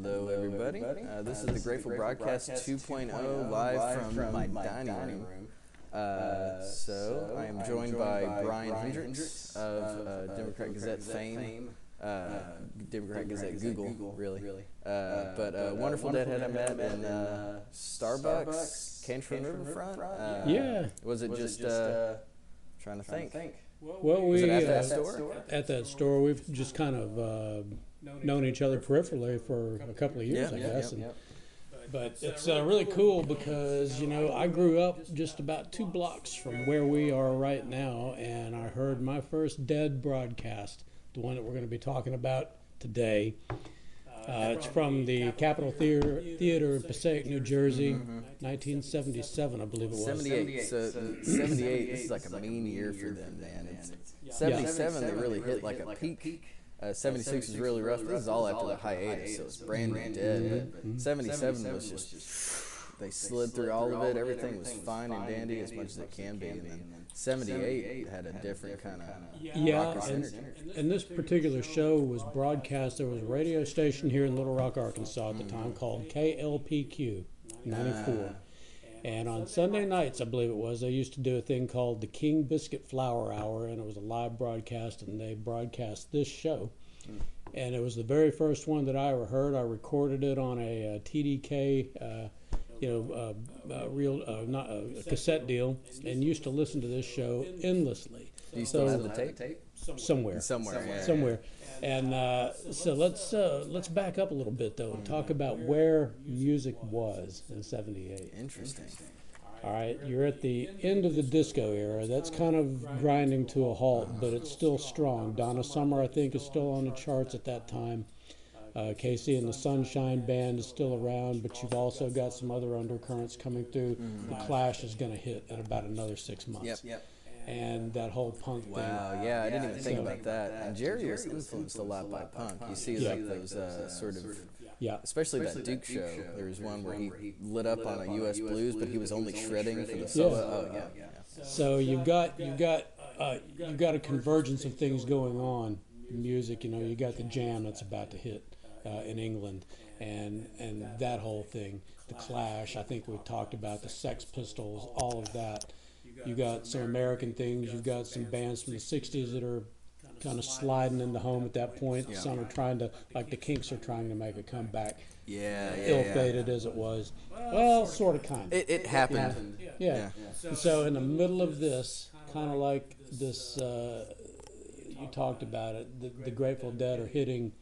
Hello, everybody. Uh, this is the Grateful Broadcast 2.0 live from my dining room. Uh, so I am joined by Brian Hendricks of uh, Democrat Gazette fame. Uh, Democrat Gazette Google, really. Uh, but a wonderful deadhead I met in uh, Starbucks, Cantron Riverfront. Uh, Yeah. Was it just uh, trying to think? Well, we at uh, that store? at that store we've just kind of uh, known each other peripherally for a couple of years, I guess. and, But it's uh, really cool because you know I grew up just about two blocks from where we are right now, and I heard my first dead broadcast, the one that we're going to be talking about today. Uh, it's from the Capitol Theater, Theater in Passaic, New Jersey, 1977, I believe it was. 78. So 78 this is like a mean year for them, man. It's 77 they really hit like a peak. Uh, 76 was really rough. This is all after the hiatus, so it's brand new dead. But 77 was just they slid through all of it. Everything was fine and dandy as much as it can be. And then 78 had a different kind of Yeah, raucous and, energy. and this particular show was broadcast. There was a radio station here in Little Rock, Arkansas at the time called KLPQ 94. And on Sunday nights, I believe it was, they used to do a thing called the King Biscuit Flower Hour, and it was a live broadcast, and they broadcast this show. And it was the very first one that I ever heard. I recorded it on a, uh TDK, uh, you know, uh, uh, real, uh, not a cassette deal, and used to listen to this show endlessly. Do you still So- have the tape? Somewhere Somewhere, yeah. somewhere. And uh, so let's uh, let's back up a little bit though and talk about where music was in '78. Interesting. All right, you're at the end of the disco era. That's kind of grinding to a halt, but it's still strong. Donna Summer, I think, is still on the charts at that time. Uh, KC and the Sunshine Band is still around, but you've also got some other undercurrents coming through. The Clash is going to hit in about another six months. Yep. Yep. And that whole punk thing. Wow, yeah, I didn't even think about that. And Jerry was influenced a lot by punk. You see, Yeah. like those uh, sort of, Yeah. especially that Duke show. There was one where he lit up on a U.S. blues, but he was only shredding for the solo. Oh yeah, yeah. So you've got you've got uh, you've got a convergence of things going on. Music, you know, you got the jam that's about to hit uh, in England, and and that whole thing, the Clash. I think we've talked about the Sex Pistols, all of that. You got some American things. You've got some bands from the '60s that are kind of sliding into home at that point. Some are trying to, like the Kinks, are trying to make a comeback. Yeah, yeah, yeah. Ill-fated as it was. Well, sort of, kind of. It, it happened. Yeah. And so in the middle of this, kind of like this, uh, you talked about it. The, the Grateful Dead are hitting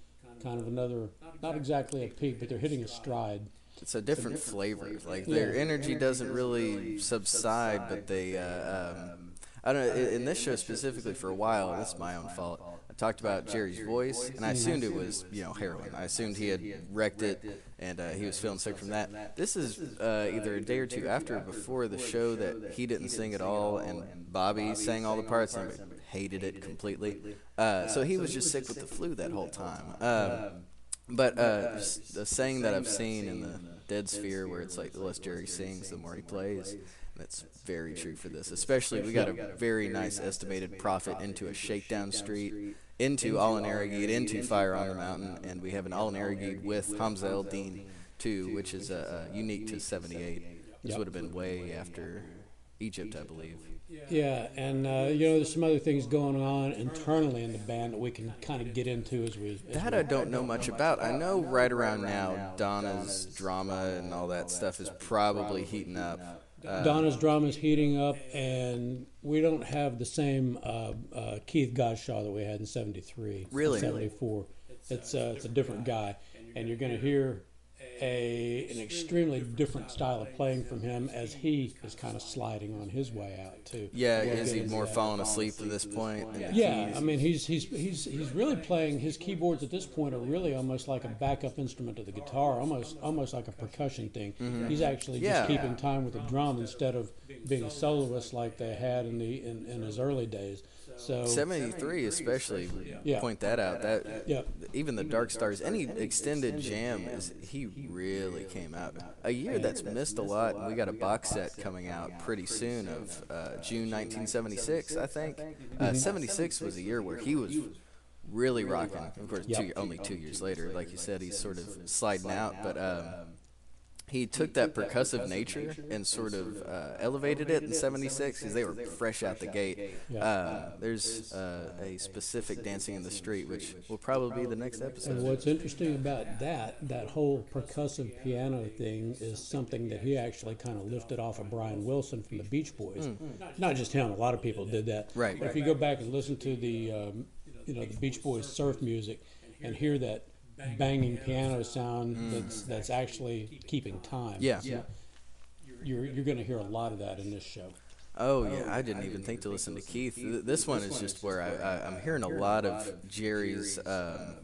kind of another, not exactly a peak, but they're hitting a stride. It's a different flavor. Like their energy doesn't really subside, but they. Uh, um, I don't know. In, in this show specifically, for a while, this is my own fault. I talked about Jerry's voice, and I assumed it was, you know, heroin. I assumed he had wrecked it, and uh, he was feeling sick from that. This is uh, either a day or two after, or before the show that he didn't sing at all, and Bobby sang all the parts, and hated it completely. Uh, so he was just sick with the flu that whole time. Um, but uh, the saying that I've seen in the Dead Sphere, where it's like the less Jerry sings, the more he plays. That's very true for this. Especially, we got a very nice Estimated Prophet into a Shakedown Street, into Ollin Arageed, into Fire on the Mountain, and we have an Ollin Arageed with Hamza El Din too, which is uh, unique to '78. This would have been way after Egypt, I believe. Yeah, and uh, you know, there's some other things going on internally in the band that we can kind of get into as we. As That we I don't know much about. I know right around now, Donna's drama and all that stuff is probably heating up. Uh, Donna's drama is heating up, and we don't have the same uh, uh, Keith Godchaux that we had in '73. Really? '74. It's uh, it's a different guy, and you're going to hear a an extremely different style of playing from him as he is kind of sliding on his way out too. yeah, is he more falling asleep at this point? Yeah, I mean he's he's he's he's really playing his keyboards at this point are really almost like a backup instrument to the guitar, almost almost like a percussion thing. He's actually Mm-hmm. Yeah. just keeping time with the drum instead of being a soloist like they had in the in, in his early days. So 73 especially Yeah. point that out that Yeah. even the dark stars any extended jam is he really came out a year that's missed a lot we got a box set coming out pretty soon of uh, june 1976 i think uh, 76 was a year where he was really rocking. Of course, two, only two years later, like you said, he's sort of sliding out, but. Um, he took that percussive nature and sort of uh, elevated it in '76 because they were fresh out the gate. Uh, there's uh, a specific dancing in the street, which will probably be the next episode. And what's interesting about that, that whole percussive piano thing, is something that he actually kind of lifted off of Brian Wilson from the Beach Boys. Not just him; a lot of people did that. Right. But if you go back and listen to the, um, you know, the Beach Boys surf music, and hear that banging piano sound that's that's actually keeping time. Yeah. You're you're going to hear a lot of that in this show. Oh yeah, I didn't even think to listen to Keith. Th- This one is just where I, I, I'm hearing a lot of Jerry's. Um,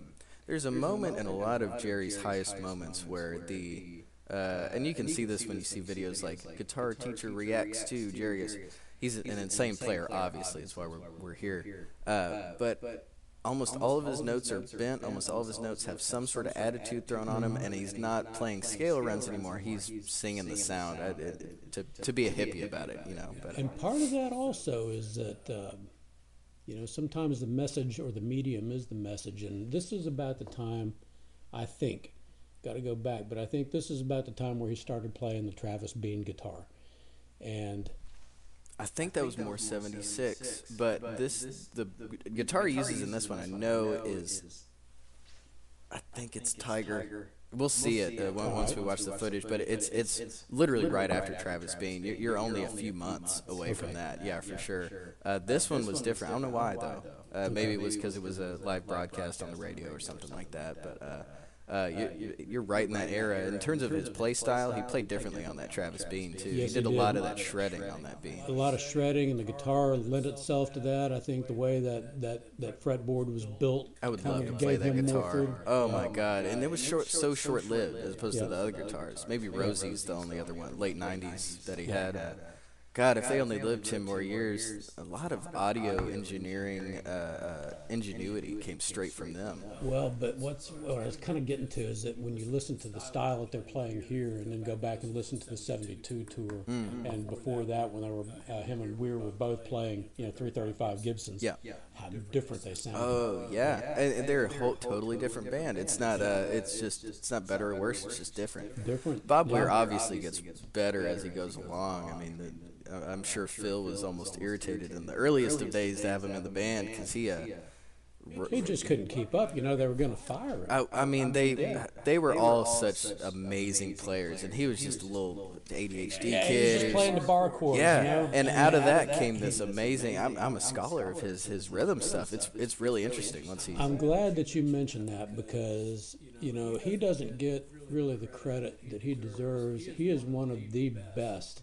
there's a moment in a lot of Jerry's highest moments where the, uh, and you can see this when you see videos like Guitar Teacher reacts to Jerry. Is, he's an insane player, obviously. That's why we're we're here. Uh, but almost all of his notes are bent. Almost all of his notes have some sort of attitude thrown on him, and he's not playing scale runs anymore. He's singing the sound. I, it, to to be a hippie about it, you know. But And part of that also is that, um, you know, sometimes the message or the medium is the message. And this is about the time, I think, got to go back, but I think this is about the time where he started playing the Travis Bean guitar. And I think that was more 76, but this the guitar he uses in this one I know is I think it's Tiger. We'll see it uh, once we watch the footage, but it's it's literally right after Travis Bean. You're, you're only a few months away from that, yeah, for sure. Uh, this one was different. I don't know why though. Uh, maybe it was because it was a live broadcast on the radio or something like that. But uh, uh, you, you- you're right in that era. In terms of his play style, he played differently on that Travis Bean too. Yes, he did he a lot did. of that shredding on that Bean. a lot of shredding, and the guitar lent itself to that. I think the way that, that, that fretboard was built I would kind love to of play gave that him more guitar. Oh my god! And it was short, so short-lived as opposed to the other guitars. Maybe Rosie's the only other one, late '90s that he had. God, if they only lived ten more years, a lot of audio engineering uh, uh, ingenuity came straight from them. Well, but what's what I was kind of getting to is that when you listen to the style that they're playing here, and then go back and listen to the '72 tour, Mm-hmm. and before that, when they were uh, him and Weir were both playing, you know, 335 Gibsons. Yeah. How different they sounded. Oh yeah, and, and they're a whole totally different band. It's not uh, it's just it's not better or worse. It's just different. different. Bob Weir obviously gets better as he goes along. I mean, the, I- I'm sure Phil was almost irritated in the earliest of days to have him in the band because he. Uh, He just couldn't keep up. You know, they were going to fire him. I, I mean, they they were all such amazing players, and he was just a little ADHD yeah, kid. just playing the bar chords. yeah, you know? and out of that came this amazing. I'm, I'm a scholar of his his rhythm stuff. It's it's really interesting once he. I'm glad that you mentioned that because you know he doesn't get really the credit that he deserves. He is one of the best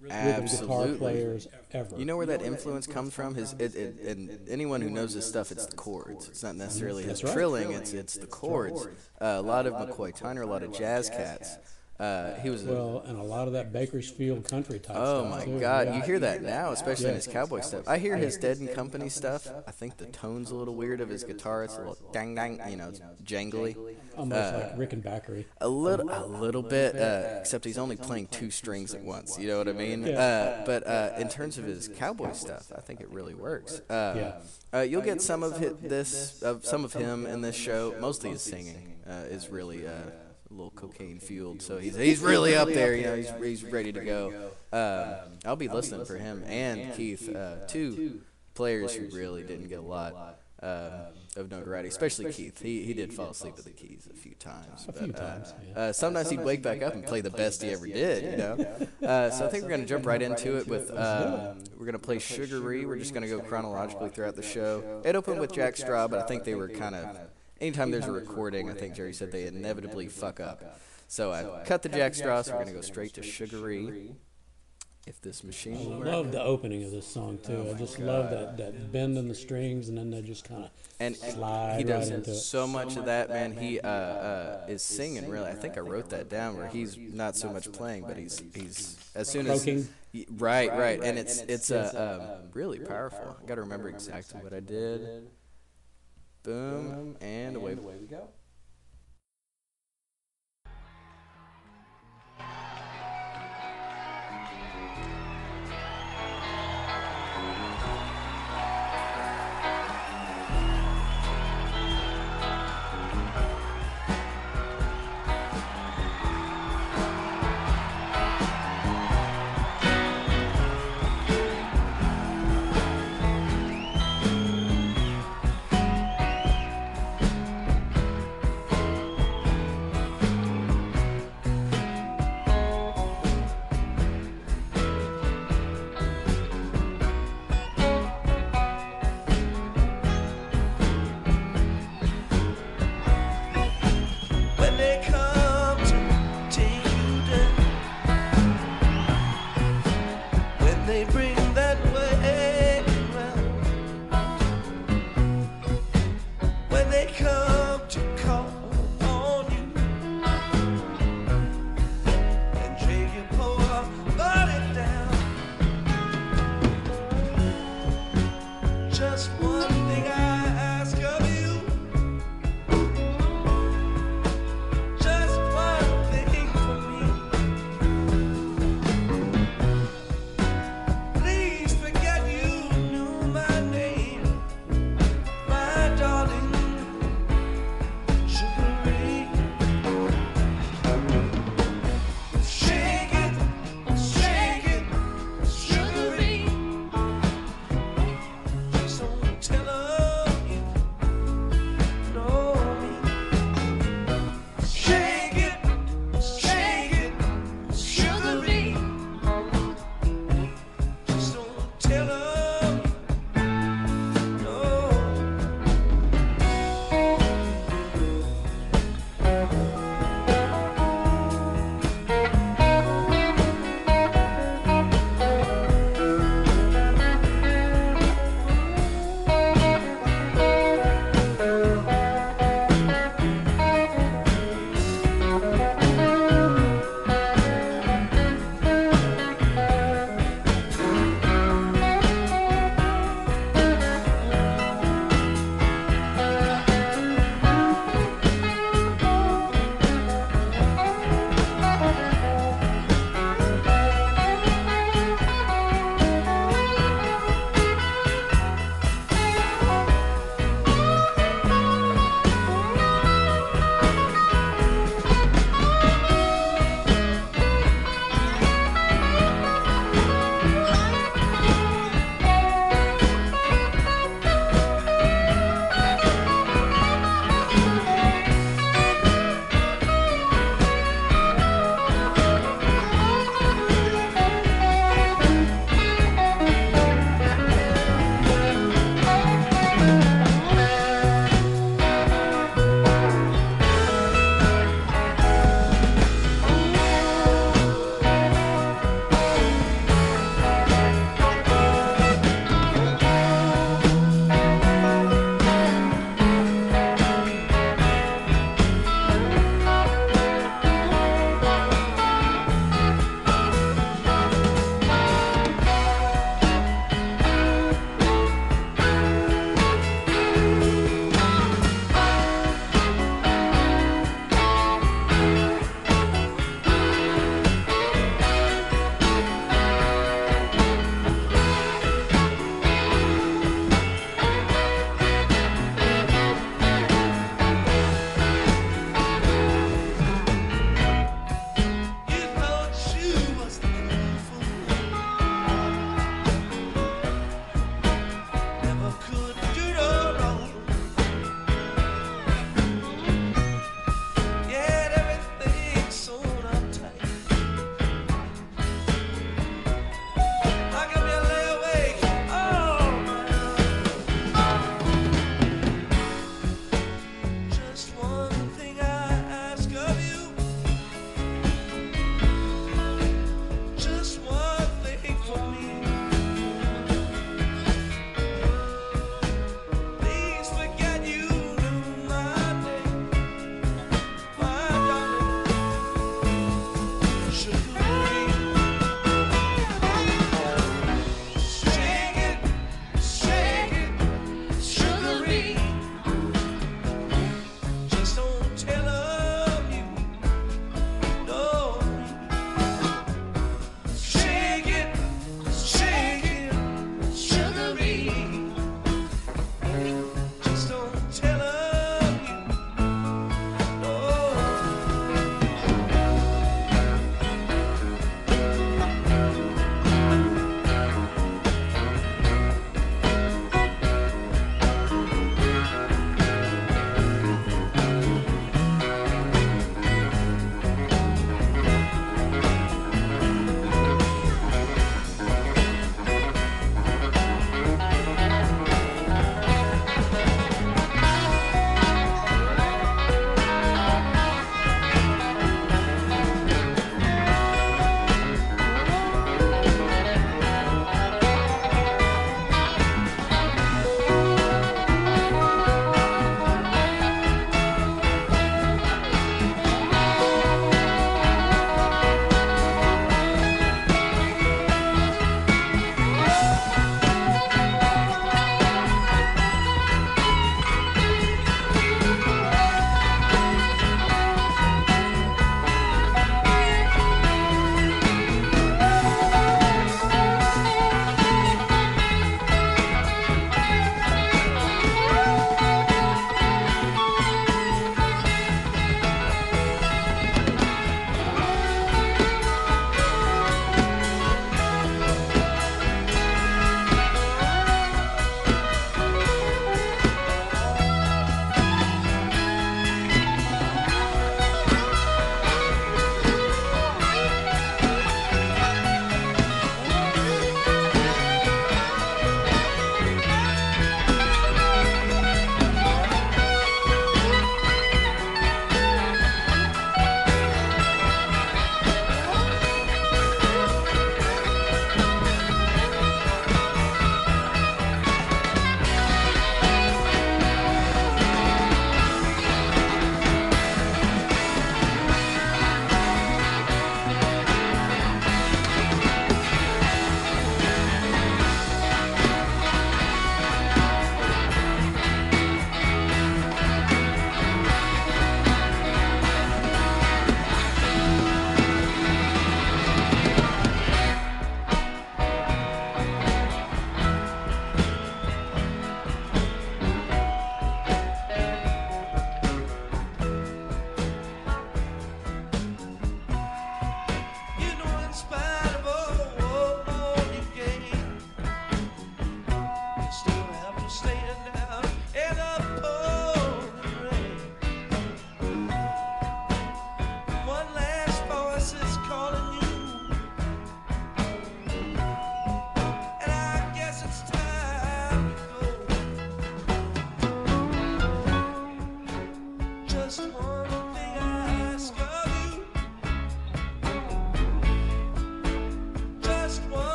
rhythm guitar Absolutely. players ever. You know where that influence comes from? His it, it, and anyone who knows his stuff, it's the chords. It's not necessarily his trilling. It's it's the chords. Uh, a lot of McCoy Tyner, a lot of jazz cats. Uh, he was. A, well, and a lot of that Bakersfield country type oh stuff my too. God, yeah. you hear that now, especially in his cowboy stuff. I hear his Dead and Company stuff. I think the tone's a little weird of his guitar. It's a little dang dang, you know, it's jangly. almost like Rickenbacker. A little, a little bit, uh, except he's only playing two strings at once. You know what I mean? Yeah. Uh, but uh, in terms of his cowboy stuff, I think it really works. Uh, Yeah. uh, you'll get some of hi- this, of some of him in this show. Mostly his singing uh, is really uh, a little cocaine fueled, so he's he's really up there. You know, he's he's ready to go. Um, I'll be listening for him and Keith, uh, two players who really didn't get a lot. Um, of notoriety, especially Keith. He he did fall asleep with the keys a few times. A but, few uh, times, yeah. uh, sometimes he'd wake back up and play the best he ever did, you know. Uh, so I think we're gonna jump right into it with um, we're gonna play Sugaree. We're just gonna go chronologically throughout the show. It opened with Jack Straw, but I think they were kind of anytime there's a recording, I think Jerry said they inevitably fuck up. So I cut the Jack Straw, we're gonna go straight to Sugaree. If this machine I love the opening of this song too. I just love that that bend in the strings and then they just kind of and slide he does right into it. so much of that man. He uh, uh, is singing really. I think i wrote that down where he's not so much playing but he's he's as soon as Croaking. right right and it's it's uh, um, really powerful. i gotta remember exactly what i did boom. and away we go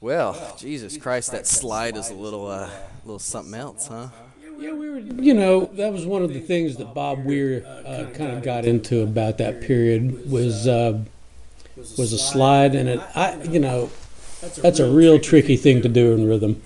Well, Jesus Christ, that slide is a little, uh, little something else, huh? Yeah, we were. You know, that was one of the things that Bob Weir uh, kind of got into about that period was uh, was a slide, and it. I, you know, that's a real tricky thing to do in rhythm.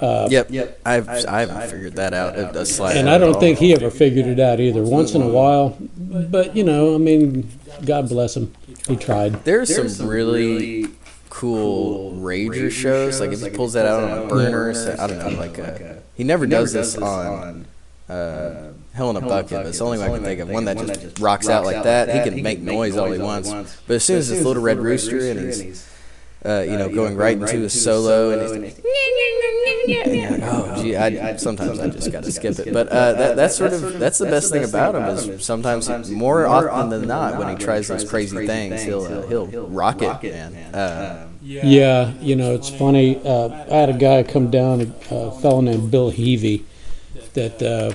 Yep, yep. I've, I haven't figured that out. A, a slide And at I don't think he ever figured it out either. Once in a while, but you know, I mean, God bless him. He tried. There's some really cool Rager shows. Like if he pulls that out on a burner, so- I don't know. Like uh, he never does this on uh, Hell in a Bucket. But it's the only one I can think of. One that just rocks out like that. He can make noise all he wants. But as soon as this little red rooster and he's uh, you know going right into a solo and he's and you're like, oh, gee, I, sometimes I just got to skip it. But uh, that, that's sort of that's the best thing about him is sometimes more often than not when he tries those crazy things he'll uh, he'll rock it, man. Uh, Yeah, you know, it's funny. Uh, I had a guy come down, a fellow named Bill Heavey, that uh,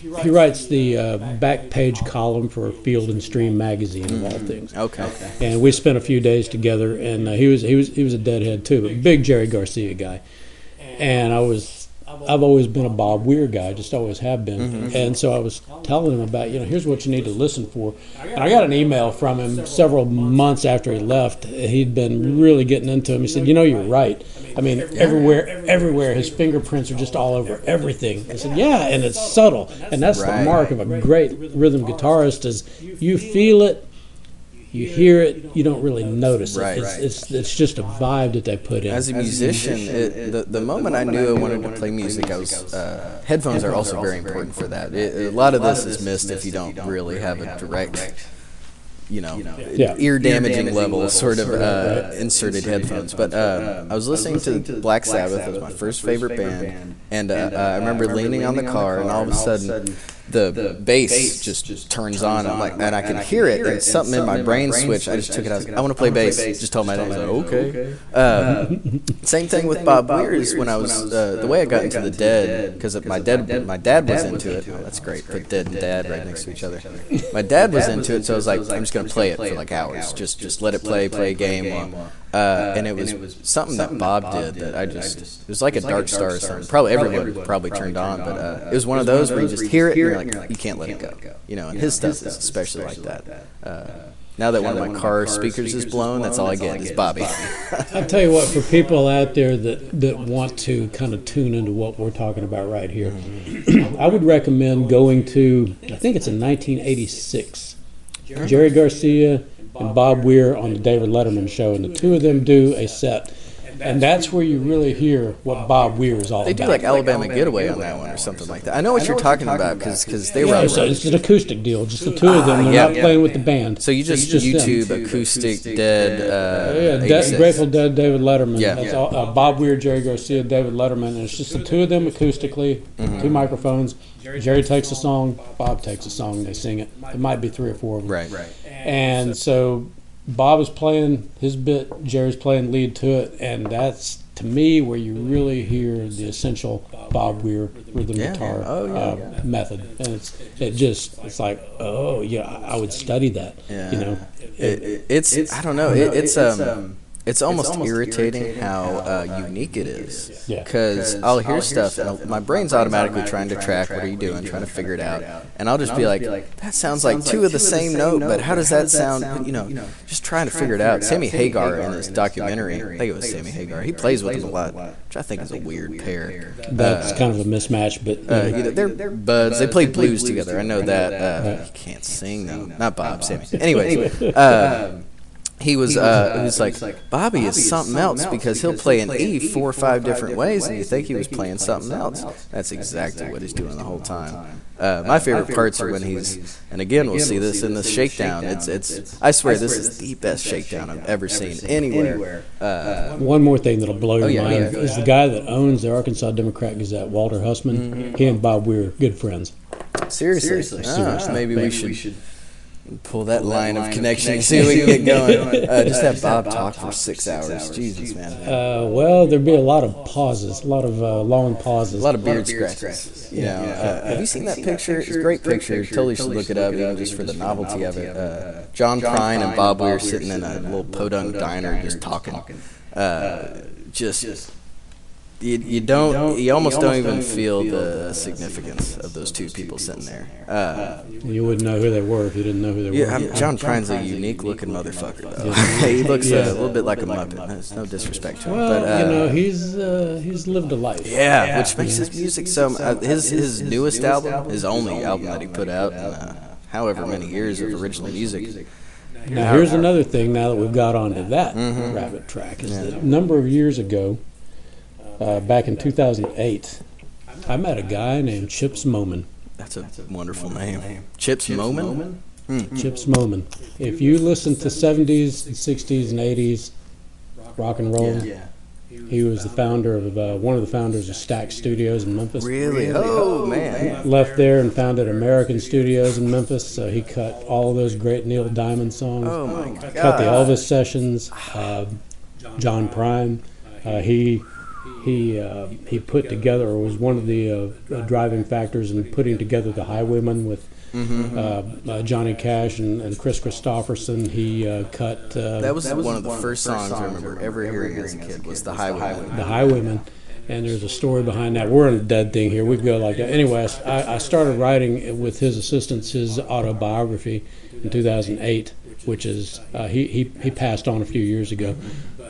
he writes the uh, back page column for Field and Stream magazine of all things. okay. And we spent a few days together, and uh, he was he was he was a deadhead too, but big Jerry Garcia guy. And I was I've always been a Bob Weir guy, just always have been. Mm-hmm. And so I was telling him about, you know, here's what you need to listen for. And I got an email from him several months after he left. He'd been really getting into him. He said, you know, you're right. I mean, everywhere, everywhere, his fingerprints are just all over everything. I said, yeah, and it's subtle, and that's the mark of a great rhythm guitarist is you feel it, you hear it, you don't really notice it. Right. It's, it's it's just a vibe that they put in. As a musician, it, the, the moment I knew I wanted to play music, I was uh, headphones are also very important for that. It, a lot of this is missed if you don't really have a direct, you know, Yeah. ear damaging level sort of uh, inserted headphones. But uh, I was listening to Black Sabbath. It was my first favorite band, and uh, uh, I remember leaning on the car, and all of a sudden. The bass just just turns on. I'm like, and I can hear it. And something in my brain switched. I just took it. I was I want to play bass. Just told my dad. Okay. Um, same thing with Bob Weir is when I was uh, the way I got into the Dead because my dad my dad was into it. Oh, that's great. Put Dead and Dad right next to each other. My dad was into it, so I was like, I'm just gonna play it for like hours. Just just let it play, play a game. While, uh, and it was something that Bob did that I just it was like a dark star or something. Probably everyone probably turned on, but uh, it was one of those where you just hear it, and you're like, you can't let it go. You know, and his stuff is especially like that. Uh, now that one of my car speakers is blown, that's all I get is Bobby. I tell you what, for people out there that, that want to kind of tune into what we're talking about right here, I would recommend going to, I think it's in 1986, Jerry Garcia and Bob Weir on the David Letterman show, and the two of them do a set. And that's where you really hear what Bob Weir is all about. They do about. like Alabama Getaway on that one or something like that. I know what you're talking about because they were yeah, on so road. it's an acoustic deal, just the two of them. They're yeah. not playing with the band. So you just just them. YouTube acoustic dead. Uh, Yeah, De- 86. Grateful Dead, David Letterman. Yeah. That's Yeah. all, uh, Bob Weir, Jerry Garcia, David Letterman. And it's just the two of them acoustically, Mm-hmm. two microphones. Jerry takes a song, Bob takes a song, they sing it. It might be three or four of them. Right. Right. And so Bob is playing his bit, Jerry's playing lead to it, and that's to me where you really hear the essential Bob Weir rhythm Yeah. guitar Oh, yeah. uh, method. And it's it just it's like oh yeah, I I would study that. Yeah. You know, It, it, it's, I don't know. It, it's um. It's almost, irritating how uh, unique it is. Yeah. Because I'll hear stuff, and I'll- my brain's automatically trying to track what are you doing, trying to figure it out, and I'll just be like, that sounds like two of the same note, but how does that sound? You know, just trying to figure it out. Sammy Hagar in this documentary, I think it was Sammy Hagar. He plays with them a lot, which I think is a weird pair. that's kind of a mismatch, but Uh, you know, you know, they're buds. They play blues together. I know that. Uh, he can't sing though. Not Bob. Sammy. Anyways, uh, he was. Uh, he was like Bobby is something else because he'll play an E four or five different ways, and you think he was playing something else. That's exactly what he's doing the whole time. Uh, my favorite parts are when he's, and again we'll see this in the shakedown. It's, it's. I swear this is the best shakedown I've ever seen anywhere. Uh, One more thing that'll blow your Oh, yeah, mind yeah. is the guy that owns the Arkansas Democrat Gazette, Walter Hussman. Mm-hmm. He and Bob Weir, good friends. seriously, Ah, Seriously. maybe we should pull that line of connection, see if we can get going. Uh, just have Bob talk for six hours. Jesus, man. Uh, well, there'd be a lot of pauses, a lot of uh, long pauses. A lot of beard scratches. You know, uh, have you seen that picture? It's a great picture. Totally should look it up, even just for the novelty of it. Uh, John Prine and Bob Weir sitting in a little podunk diner, just talking. uh, just you, you don't you almost don't even feel the significance of those two people sitting there. Uh, You wouldn't know who they were if you didn't know who they yeah, were. I'm, John Prine's a unique looking motherfucker though. he looks Yeah. uh, a little bit like a muppet. There's no disrespect to him, Well, but uh, you know, he's uh, he's lived a life. yeah, which makes his music so. Uh, his his newest album, his only album that he put out, in, uh, however many years of original music. Now, here's another thing. Now that we've got onto that Mm-hmm. rabbit track, is that a number of years ago, uh, back in 2008, I met a guy named Chips Moman. That's a wonderful name. Chips Moman. Chips Moman. If you listen to 70s, 60s, and 80s rock and roll, he was the founder of uh, one of the founders of Stax Studios in Memphis. Really? Oh man. Left there and founded American Studios in Memphis. So he cut all those great Neil Diamond songs. Oh my god. cut the Elvis sessions. Uh, John Prine. Uh, he he uh, he put together or was one of the uh, uh, driving factors in putting together the Highwaymen with Mm-hmm. uh, uh, Johnny Cash and, and Kris Kristofferson. He uh, cut uh, That was one of the first songs I remember ever hearing as a kid was the Highwayman. the Highwaymen. And there's a story behind that. We're in a dead thing here. We go like that. Anyway, I, I started writing with his assistance his autobiography in 2008, which is uh, he, he he passed on a few years ago,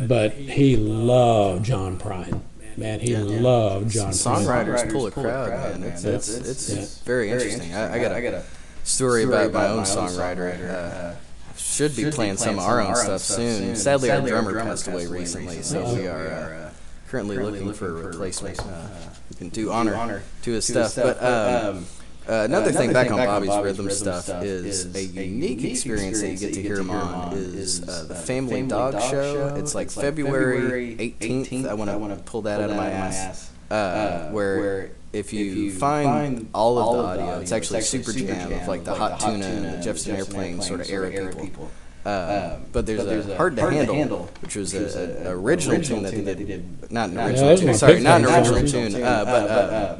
but he loved John Prine. Man, he loved John Prine. Songwriters pull a crowd, man. It's it's, it's very interesting. I, I got a story about my own songwriter. Uh, should be playing some of our own stuff soon. Sadly, our drummer passed away recently, so we are uh, currently looking for a replacement uh, who can do honor to his stuff. But um, uh, another thing back on Bobby's rhythm stuff is a unique experience that you get to hear him on is uh, the Family Dog Show. It's like February 18th. I want to pull that out of my ass. Uh, where if you find all of the audio, it's actually a super jam of like the Hot Tuna and the Jefferson Airplane sort of era people. Uh, but there's a hard to handle, which was a, a original tune that they did, not an original tune. Sorry, not an original tune, uh, but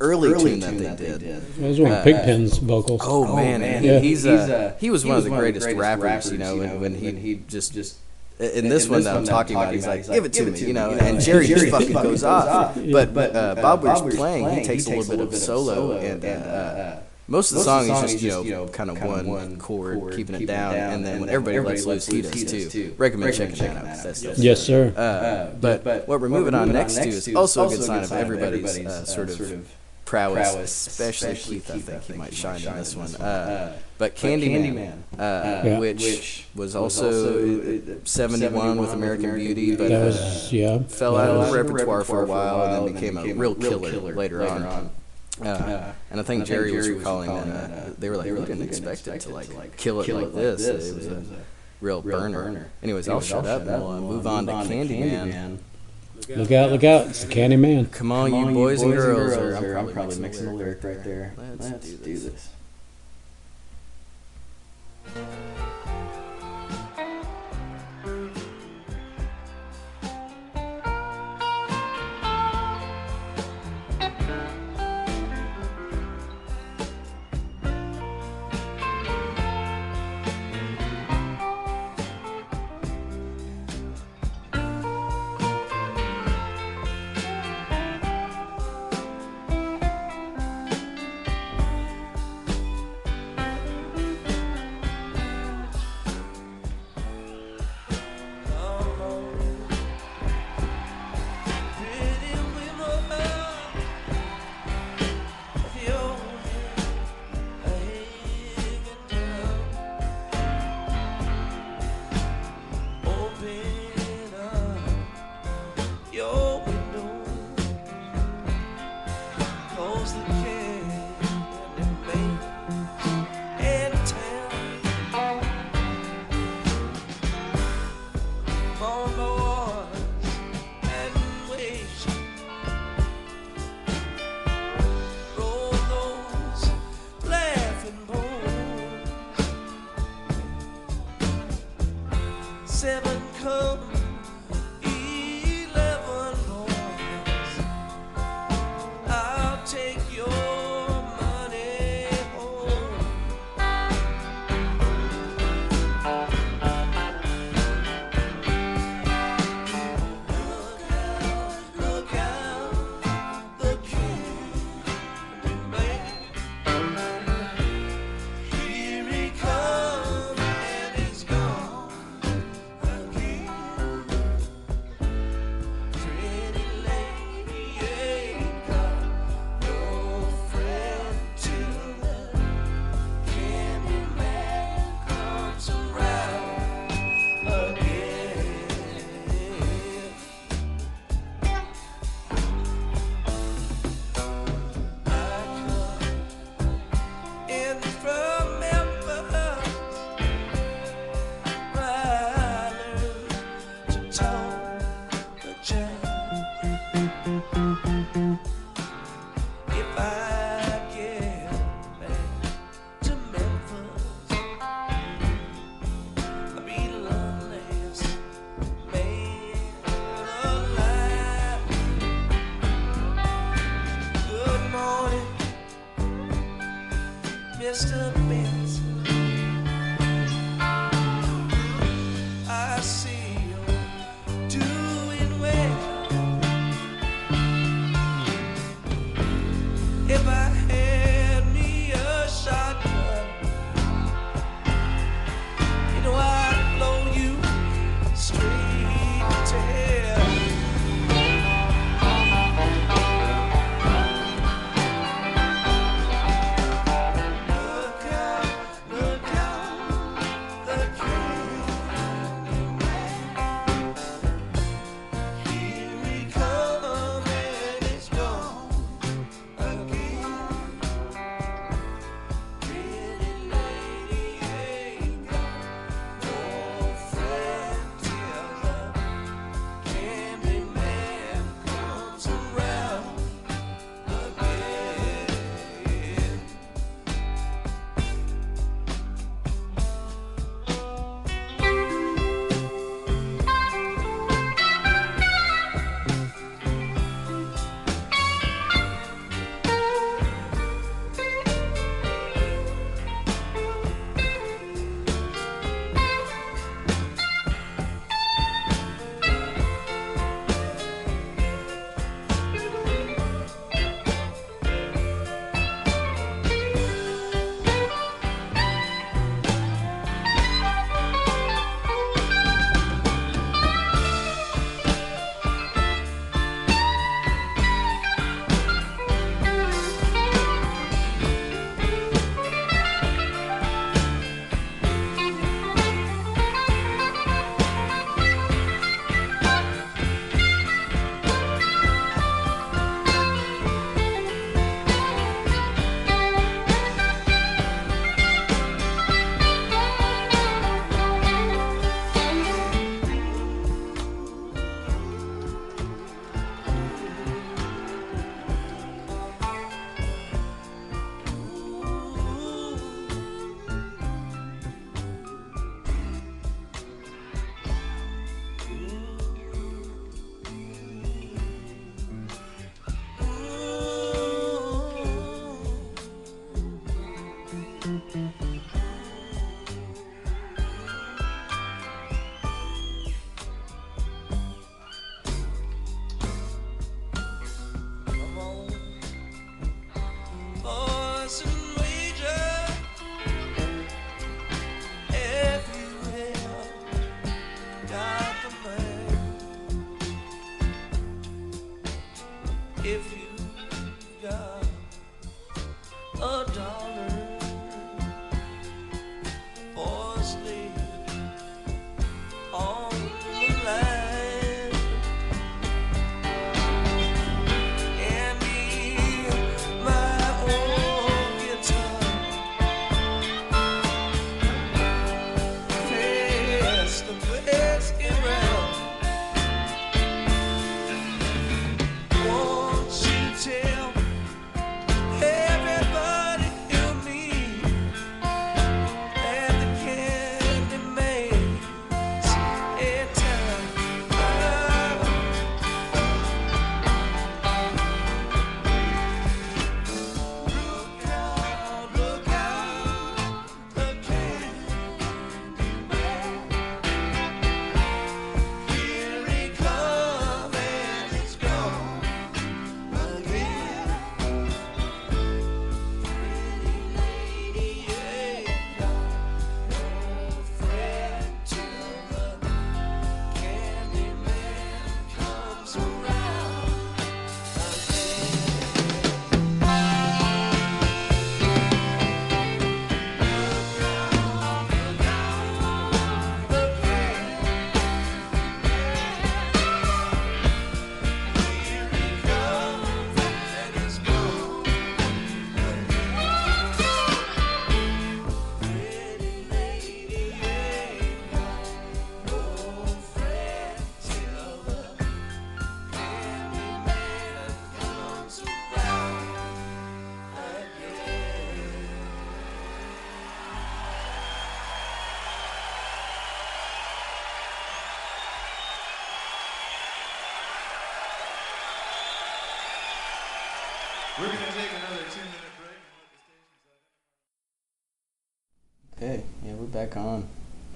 uh, early tune that they did. That was one of Pigpen's vocals. Oh man, and Yeah. he's uh, he was one of the greatest rappers, you know, when, when he just just in this one that I'm talking about, he's like, give it to me, you know, and Jerry just fucking goes off. But but uh, Bob Weir's playing, he takes a little bit of solo, and uh, most of the song is just you know kind of one chord, keeping it down, and then when everybody lets loose, he does too. Recommend checking that out. 'cause That's. Yes, sir. Uh, but what we're moving on next to is also a good sign of everybody's uh, sort of prowess, especially Keith. I think he might shine in this one. Uh, but Candyman, uh, Yeah. which was also 71 with American Beauty, but That uh, was yeah. fell out of the repertoire for a while and then became a real killer later on. Uh, and I think Jerry was recalling that uh, they were like, we didn't expect it to like kill it like this. It was a real burner. Anyways, I'll shut up and we'll uh, move on to Candyman. Look out! Look out! It's the Candy Man. Come on, you boys and girls. or I'm I'm probably probably mixing mixing the the lyric. lyric right there. Let's Let's do do this. this.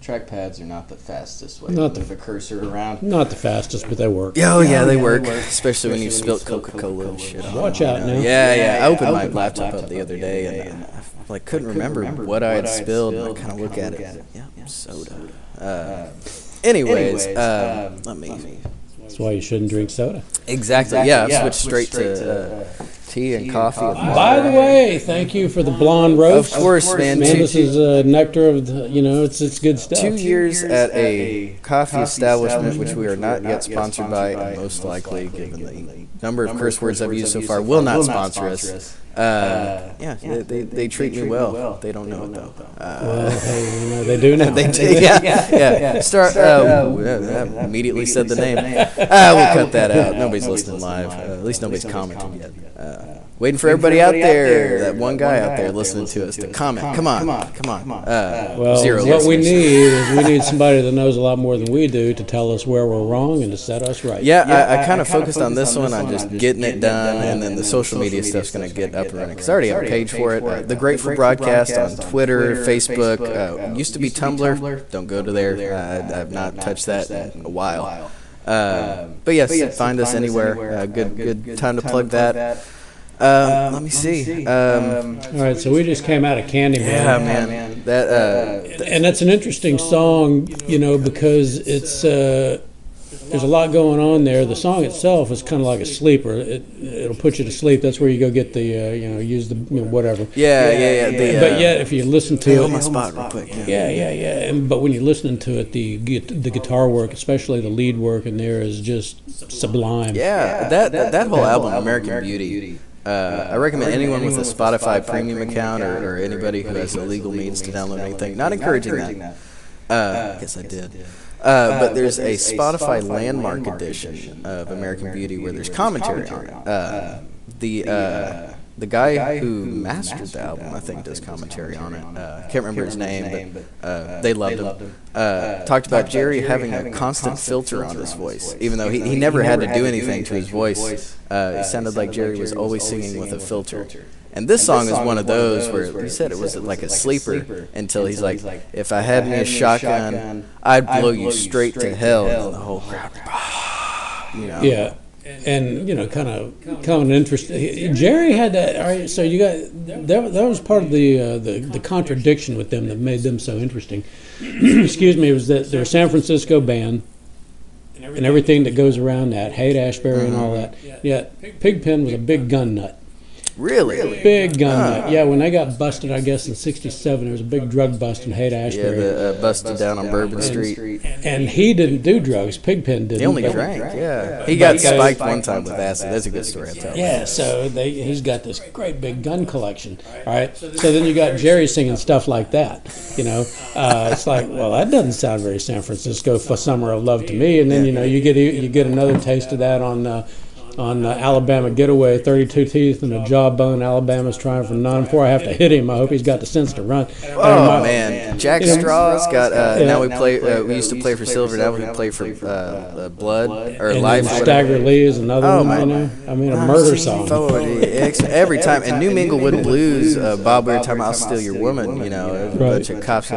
Trackpads are not the fastest way Not to the- a cursor around. Not the fastest, but they work. Yeah, oh yeah, they work, especially when you spilt Coca-Cola and shit. Watch out now. Yeah, yeah. I opened my laptop up the other day and uh, I like couldn't remember what I had spilled. And I kind of look at it. Yeah, soda. Uh, anyways, um, let me. That's why you shouldn't drink soda. Exactly. Yeah, I've switched straight to uh, tea and coffee. By the way, thank you for the blonde Of roast. course, man. Man, two- this is uh, nectar of the, you know, it's it's good stuff. Two years at a coffee establishment, which we are not yet sponsored by, and most likely, given the number of curse words I've used so far, will not sponsor us. Uh, yeah, they, they, they treat me well. They don't know it though. Uh, Well, hey, you know, they do now. they do, yeah, yeah. Start. Uh, ooh, yeah, I immediately said the name. Ah, we'll cut that out. Nobody's listening live. Uh, at least nobody's commenting yet. Uh, waiting for everybody out there, that one guy out there listening to us, to comment. Come on, come on. come Uh, Well, zero what we need is we need somebody that knows a lot more than we do to tell us where we're wrong and to set us right. Yeah, I, I kind of focused on this one, on just getting it done, and then the social media stuff's going to get up and running. Because I already have a page for it. Uh, the Grateful Broadcast on Twitter, Facebook, uh, used to be Tumblr. Don't go to there. Uh, I've not touched that in a while. Uh, but yes, find us anywhere. Uh, good, good time to plug that. Um, let me see. Um, All right, so we just came out of Candyman. yeah, man, that. Uh, and that's an interesting song, you know, because it's uh, there's a lot going on there. The song itself is kind of like a sleeper. It it'll put you to sleep. That's where you go get the uh, you know use the you know, whatever. yeah, yeah, yeah. The, uh, But yet, if you listen to hold my it, spot real quick. yeah, Yeah. yeah, yeah. And, but when you're listening to it, the the guitar work, especially the lead work in there, is just sublime. Yeah, that that, that whole album, American Beauty. Uh, I recommend anyone with a Spotify premium account or, or anybody who has illegal means to download anything. Not encouraging that. Uh, guess I did. Uh, but there's a Spotify landmark edition of American Beauty where there's commentary on it. Uh, the uh, the guy who mastered the album, I think, does commentary on it. Uh, can't remember his name, but uh, they loved him. Uh, talked about Jerry having a constant filter on his voice, even though he, he never had to do anything to his voice. Uh, it sounded like Jerry was always singing with a filter. And this song is one of those where he said it was like a sleeper until he's like, if I had me a shotgun, I'd blow you straight to hell. And the whole crowd, you know. Yeah. And you know, kind of, kind of interesting. Jerry had that. All right, so you got that. That was part of the uh, the the contradiction with them that made them so interesting. Excuse me, was that they're San Francisco band, and everything that goes around that, Haight Ashbury and all that. Yet Pigpen was a big gun nut. Really? Big gun nut. Yeah, when they got busted, I guess in '67, there was a big drug bust in Haight Yeah, Ashbury, the uh, busted down on Bourbon Street. and he didn't do drugs. Pigpen didn't. He only but- drank, yeah. He got But- spiked one time with acid. That's a good story, I'll tell. Yeah, so they, he's got this great big gun collection. All right, so then you got Jerry singing stuff like that. You know, uh, it's like, well, that doesn't sound very San Francisco for "Summer of Love" to me. And then you know you get you get another taste of that on. Uh, on uh, Alabama Getaway, 32 teeth and a jawbone. Alabama's trying for none. Before I have to hit him, I hope he's got the sense to run. Oh my- man, Jack you know, Straw's got. Uh, Yeah. Now we play. Uh, we used to play for Silver. Now we play for uh, uh, Blood or And Life. then or whatever. Stagger Lee is another Oh, one. my- You know, I mean, a murder song. Every time, and New Minglewood Blues, uh, Bob, we were talking about "I'll Steal Your Woman." You know, a bunch of cops.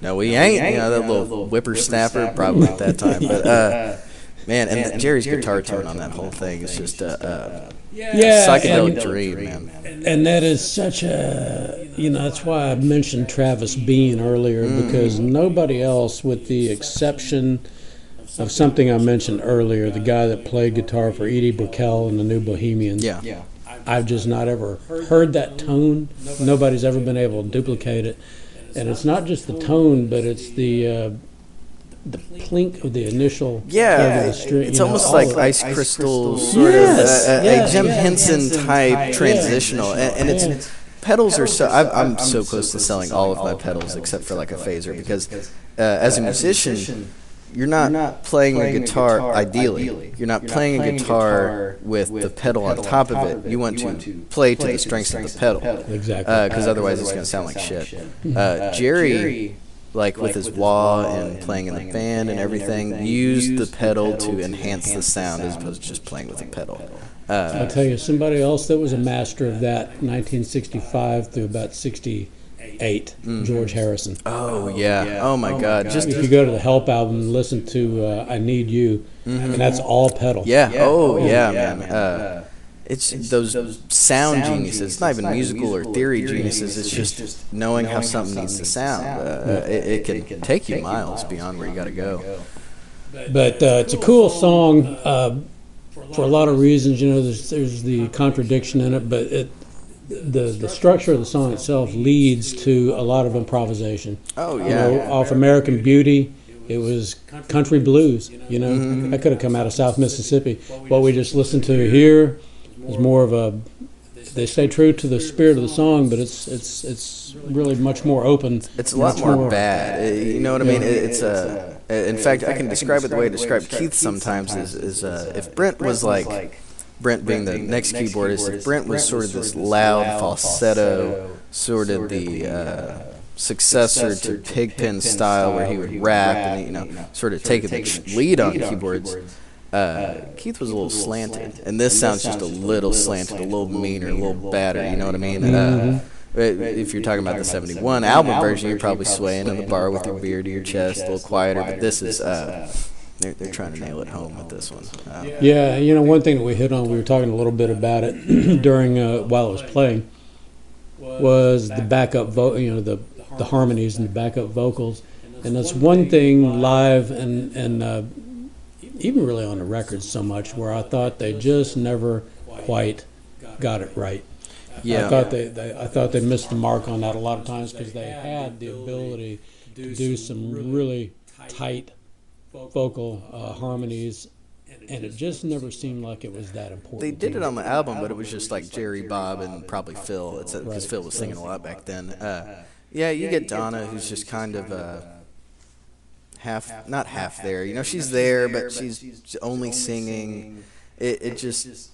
No, we ain't. You know, that little whippersnapper, probably at that time. But man, and the, Jerry's guitar tone on that whole thing is just a, uh, Yeah, psychedelic and- dream, man. And that is such a, you know, that's why I mentioned Travis Bean earlier Mm. because nobody else, with the exception of something I mentioned earlier, the guy that played guitar for Edie Brickell and the New Bohemians, Yeah. I've just not ever heard that tone. Nobody's ever been able to duplicate it. And it's not just the tone, but it's the uh, the plink of the initial Yeah, part of the string. it's you know, almost like Ice Crystals, sort Yes, of a, a, yeah, a Jim yeah. Henson type transitional, and, and Yeah. it's pedals are so. I'm, I'm so close to selling all of my pedals except for like a phaser because uh, as a musician, you're not playing a guitar ideally. You're not playing a guitar with the pedal on top of it. You want to play to the strengths of the pedal Exactly. Uh, because uh, otherwise it's going to sound like shit. Uh, uh Jerry, like with his wah and playing in the band and everything, used the pedal to enhance the sound as opposed to just playing with a pedal. Uh, I'll tell you, somebody else that was a master of that, 1965 through about 68, Eight, George Harrison. Oh yeah. Oh my God. Just If you go to the Help album and listen to uh, "I Need You," and that's all pedal. yeah. Oh yeah, man. Uh, it's those sound geniuses. It's not even musical or theory geniuses. It's just knowing how something needs to sound. Uh, it, it can take you miles beyond where you got to go. But uh, it's a cool song uh, for a lot of reasons. You know, there's, there's the contradiction in it, but it the the structure of the song itself leads to a lot of improvisation. Oh You yeah. off American Beauty, it was country blues. You know, Mm-hmm. that could have come out of South Mississippi. What we just listened to here is more of a. They stay true to the spirit of the song, but it's it's it's really much more open. It's a lot much more bad. Uh, You know what I mean? Yeah. It- It's a. uh, In fact, I can describe it the way I describe Keith sometimes. Is, is uh, if Brent was like Brent being the next keyboardist, if Brent was sort of this loud falsetto, sort of the uh, successor to Pigpen style, where he would rap and you know sort of take the lead on keyboards. Uh, Keith was a little slanted, and this sounds just a little slanted, a little meaner, a little badder. You know what I mean? Uh, if you're talking about the 71 album version, you're probably swaying in the bar with your beer to your chest, a little quieter. But this is, uh, they're, they're trying to nail it home with this one. Uh, Yeah, you know, one thing that we hit on, we were talking a little bit about it during uh, while I was playing, was the backup vo- you know, the the harmonies and the backup vocals, and that's one thing live and and uh, even really on the record so much where I thought they just never quite got it right. Yeah. I thought they, they I thought they missed the mark on that a lot of times because they had the ability to do some really tight vocal uh, harmonies, and it just never seemed like it was that important. They did it on the album, but it was just like Jerry, Bob, and probably Phil. It's because Right. Phil was singing a lot back then. Uh, yeah, you get Donna, who's just kind of uh, half, not half there. You know, she's there, but she's only singing. It, it just,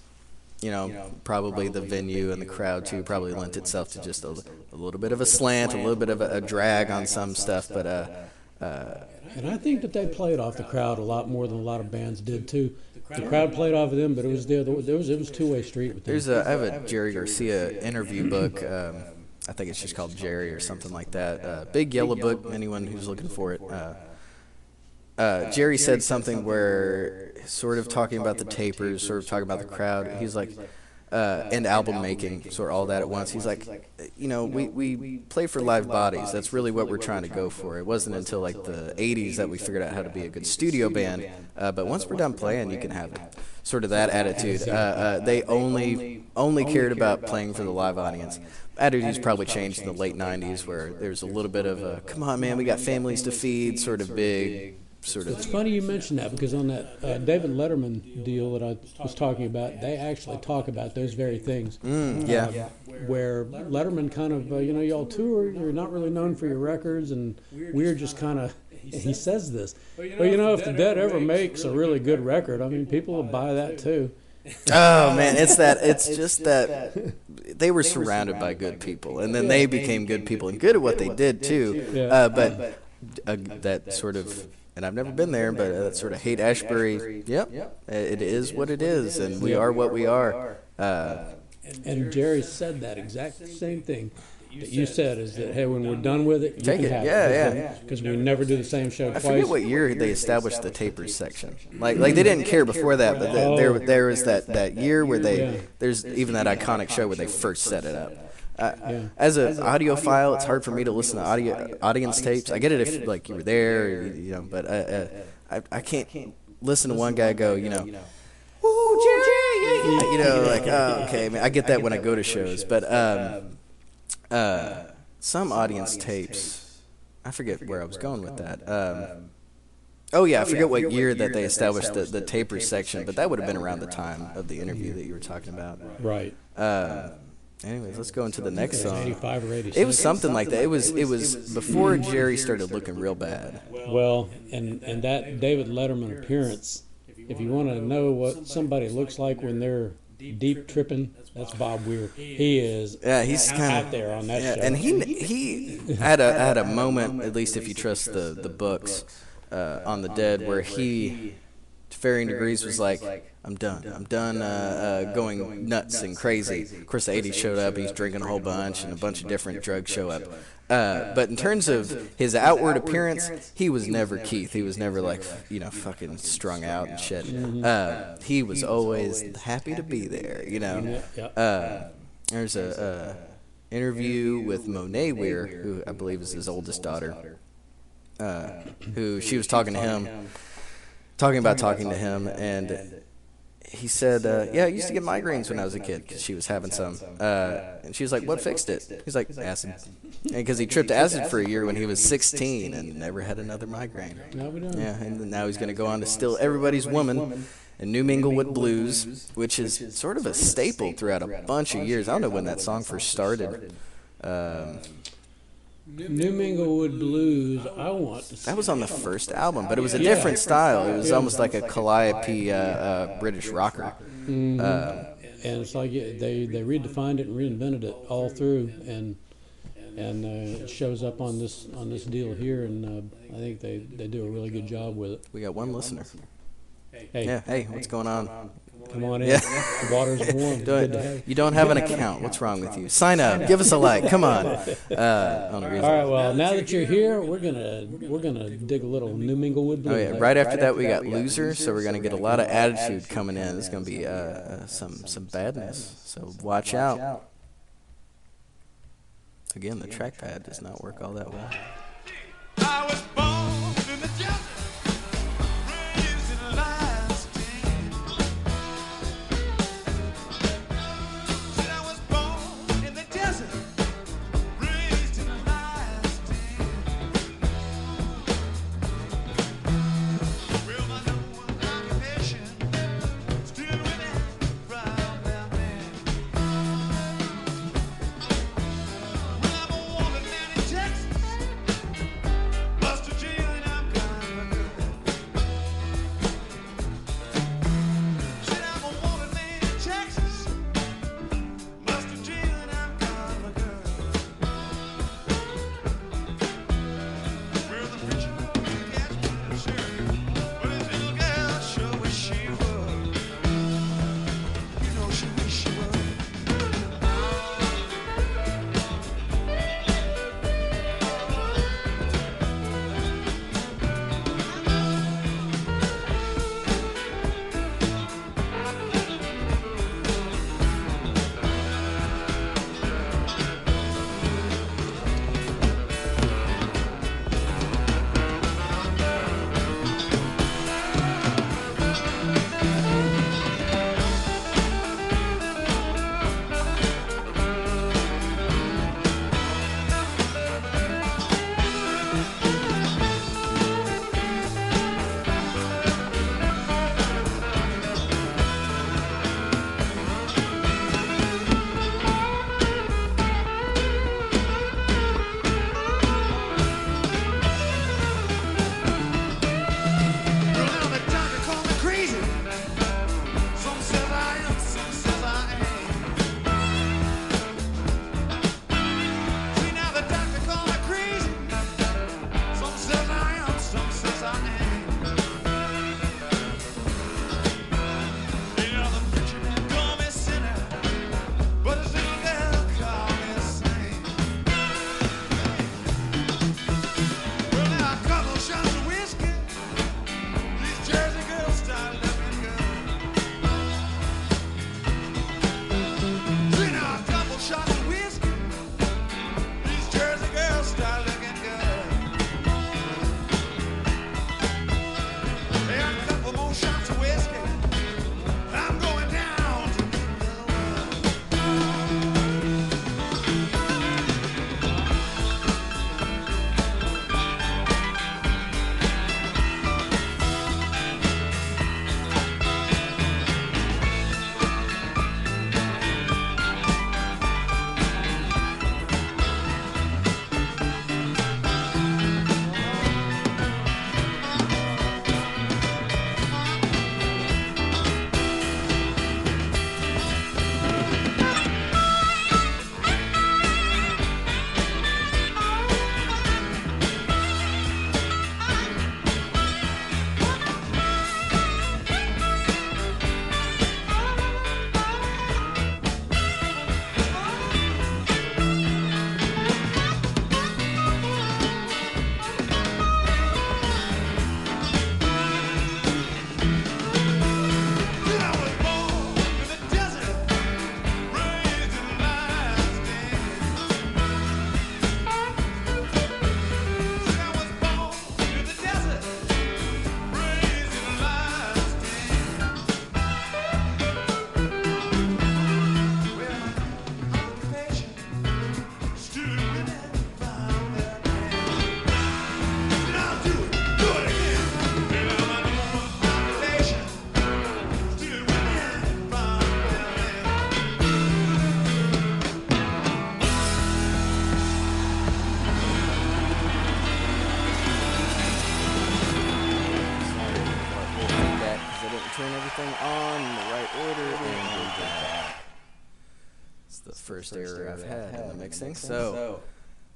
you know, probably the venue and the crowd too probably lent itself to just a, a little bit of a slant, a little bit of a, a drag on some stuff. But uh, uh, And I think that they played off the crowd a lot more than a lot of bands did too. The crowd played off of them, but it was the other. There was it was two way street with them. There's a I have a Jerry Garcia interview book. Um, I think it's just called Jerry or something like that. Uh, big yellow book. Anyone who's looking for it. Uh, uh, Jerry said something where, sort of talking about the tapers, sort of talking about the crowd. He's like, uh, and album making, sort of all that at once. He's like, you know, we, we play for live bodies. That's really what we're trying to go for. It wasn't until like the 80s that we figured out how to be a good studio band. Uh, but once we're done playing, you can have it. Sort of that attitude. Uh, uh, they only only cared about playing for the live audience. Attitudes probably changed in the late 90s where there's a little bit of a, come on, man, we got families to feed, sort of big, sort It's funny you mentioned that because on that uh, David Letterman deal that I was talking about, they actually talk about those very things. Mm, yeah. where Letterman kind of, uh, you know, y'all tour, you're not really known for your records, and we're just kind of. He says this, but you know, if the Dead ever makes a really good record, I mean, people will buy that too. Oh man, it's that. It's just that they were surrounded by good people, and then they became good people and good at what they did too. Yeah. Uh, but uh, that sort of, and I've never been there, but uh, that sort of Haight Ashbury. Yep, it is what it is, and we are what we are. Uh, And Jerry said that exact same thing that you said is that hey, when we're done with it, you Take can it. have Yeah, it. yeah. Because we never do the same show I twice. forget what year they established the tapers section. Like, like they didn't care before that, but the, there, there was that, that year where they, Yeah. there's even that iconic show where they first set it up. Uh, Yeah. As an audiophile, it's hard for me to listen to audio audience tapes. I get it if like you were there, you, you know, but uh, uh, I, I can't listen to one guy go, you know, "Woo, Jerry, yeah, yeah," you know, like oh, okay, man, I get that when I go to shows, but um, uh, some audience tapes, I forget where I was going with that. Um, oh yeah, I forget what year that they established the, the tapers section, but that would have been around the time of the interview that you were talking about. right. Uh, anyways, let's go into the next song. 85 or 86. It was something like that. It was it was before Jerry started looking real bad. Well, and and that David Letterman appearance, if you want to know what somebody looks like when they're deep tripping, that's Bob Weir. He is Yeah, he's kind out of there on that yeah, show. and he he had a had a moment, at least if you trust the the books uh, on the dead, where he to varying degrees was like, I'm done. I'm done uh, uh, going nuts and crazy. Of course, the 80s showed up. He's drinking a whole bunch, and a bunch of different drugs show up. Uh, but in terms of his outward appearance, he was never Keith. He was never like, you know, fucking strung out and shit. Uh, he was always happy to be there, you know. Yeah. Uh, there's a, a interview with Monet Weir, who I believe is his oldest daughter, uh, who she was talking to him, talking about talking to him, and he said, uh, "Yeah, I used to get migraines when I was a kid because she was having some." Uh, and she was like, "What fixed it?" He's like, "Acid," because he tripped acid for a year when he was 16 and never had another migraine. No, we don't. Yeah, and now he's going to go on to steal everybody's woman and New Minglewood Blues, which is sort of a staple throughout a bunch of years. I don't know when that song first started. Um, New Minglewood Blues. I want to. that was on the first album, but it was a different style. It was almost like a calliope uh, uh, British rocker. Mm-hmm. Uh, and it's like they they redefined it and reinvented it all through, and and uh, it shows up on this on this deal here, and uh, I think they they do a really good job with it. we got one listener. Hey, Yeah, hey, what's going on? Come on in. Yeah. The water's warm. It's good to have. Don't, you don't have an account. What's wrong with you? Sign up. Give us a like. Come on. Uh, on a reason. All right. Well, now that you're here, we're gonna we're gonna dig a little New Minglewood Oh yeah! Right after that, we got loser, so we're gonna get a lot of attitude coming in. There's gonna be uh, uh, some some badness, so watch out. Again, the trackpad does not work all that well. The first error I've had in the mixing. So,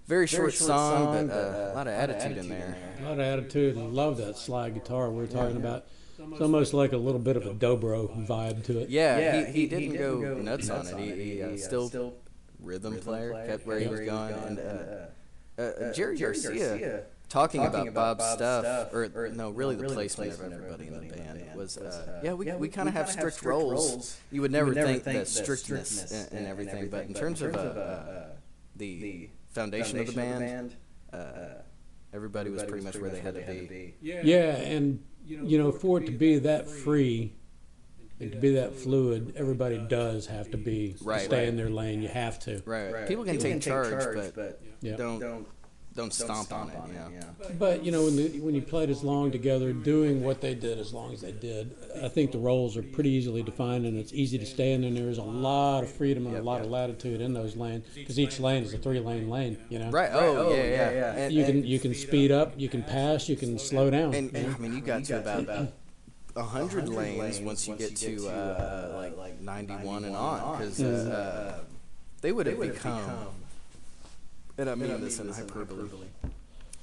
very short song, but uh, a lot of attitude in there. A lot of attitude and love that slide guitar we were talking about. It's almost like a little bit of a dobro vibe to it. Yeah, he, he, didn't go, nuts, on it. He, he uh, still rhythm player, kept where he was going. And uh, uh, Jerry Garcia, talking, about Bob's stuff, or, no, really the placement of everybody in the band was, uh, yeah, we, we kind of have strict roles. You would never think the strictness and, and everything, but in terms of uh, uh, the foundation of the band, uh, everybody was pretty much where they had to be. Yeah, and you know, for it to be that free and to be that fluid, everybody does have to be Right, stay right. in their lane. You have to. Right. right. People can take charge, but Yeah. don't don't stomp on it. You know. But you know, when the, when you played as long together, doing what they did as long as they did, I think the roles are pretty easily defined, and it's easy to stay in. And there's a lot of freedom and a lot of latitude in those lanes because each lane is a three-lane lane. You know, Right. Oh, yeah, yeah. And, You can you can speed up, you can pass, you can slow down. And, and I mean, you got to about a hundred lanes once you get to uh, like ninety-one and on, because uh, they would have become, and I mean this in hyperbole.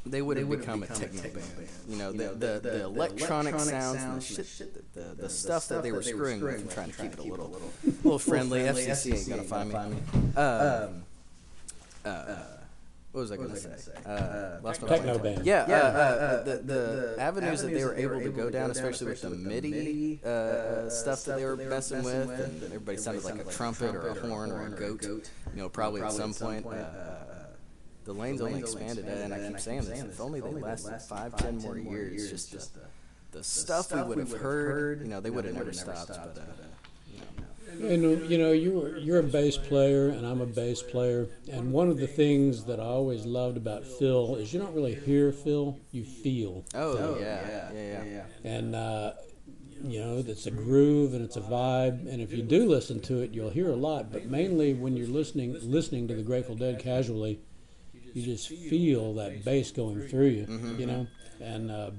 They would have become a techno band. You know, the, the, the electronic sounds and the shit, the, the, the stuff that they were screwing with and trying to keep it a little, little friendly. FCC ain't gonna find me. Um, uh, what was I gonna say? Uh, lost my Techno train band. yeah, uh, uh, the, the avenues that they were able to go down, especially with the MIDI uh, uh, stuff that they were messing with, and everybody sounded like a trumpet or a horn or a goat. You know, probably at some point. Uh, the lanes only expanded, and I keep saying this. If only they lasted five, ten more years, just the, the stuff we would have heard, you know, they would have never stopped. But uh, You know, you know, you're you're a bass player, and I'm a bass player. And one of the things that I always loved about Phil is you don't really hear Phil, you feel. oh, yeah, yeah, yeah, And uh, you know, it's a groove and it's a vibe. And if you do listen to it, you'll hear a lot. But mainly when you're listening listening to the Grateful Dead casually, you just feel that bass going through you. You know, and uh,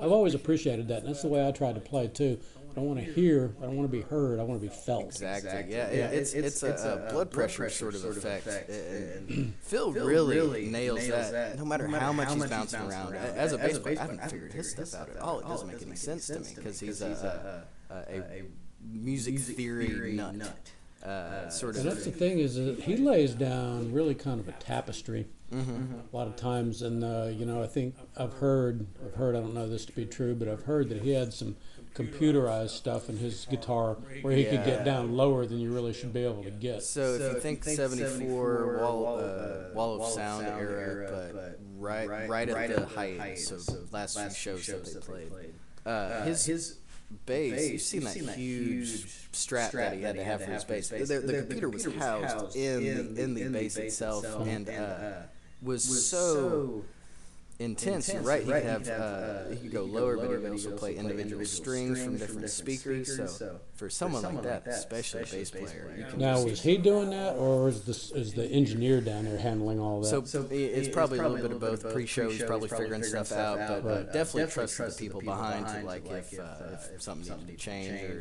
I've always appreciated that. And that's the way I try to play too. I don't want to hear. I don't want to be heard. I want to be felt. Exactly. Yeah, it, it's it's a, a blood pressure sort of effect. And Phil really nails that. No matter how much he's bouncing around. As a bass player, I haven't figured his stuff out at all. It doesn't make any sense to me because he's a, a, a music theory nut. Uh, sort And of. that's the thing is that he lays down really kind of a tapestry a lot of times. And uh, you know, I think I've heard, I've heard, I don't know this to be true, but I've heard that he had some computerized stuff in his guitar where he could get down lower than you really should be able to get. So if you think 74 wall, uh, wall of sound era, but right right at the height, so last few shows that they played, uh, his his bass, you've seen that huge strap that he had to have for his bass. The, the, the computer was housed in the, in the bass itself, and uh, was so intense. You're right. He could have uh, he could go lower, but he could also play individual strings from different speakers. So for someone like that, especially a bass player, you can Now, just- was he doing that, or is the is the engineer down there handling all that? So, i- it's probably a little bit of both. Pre-show, he's probably figuring stuff out, but uh, definitely trust the people behind to like if, uh, if something needs to be changed or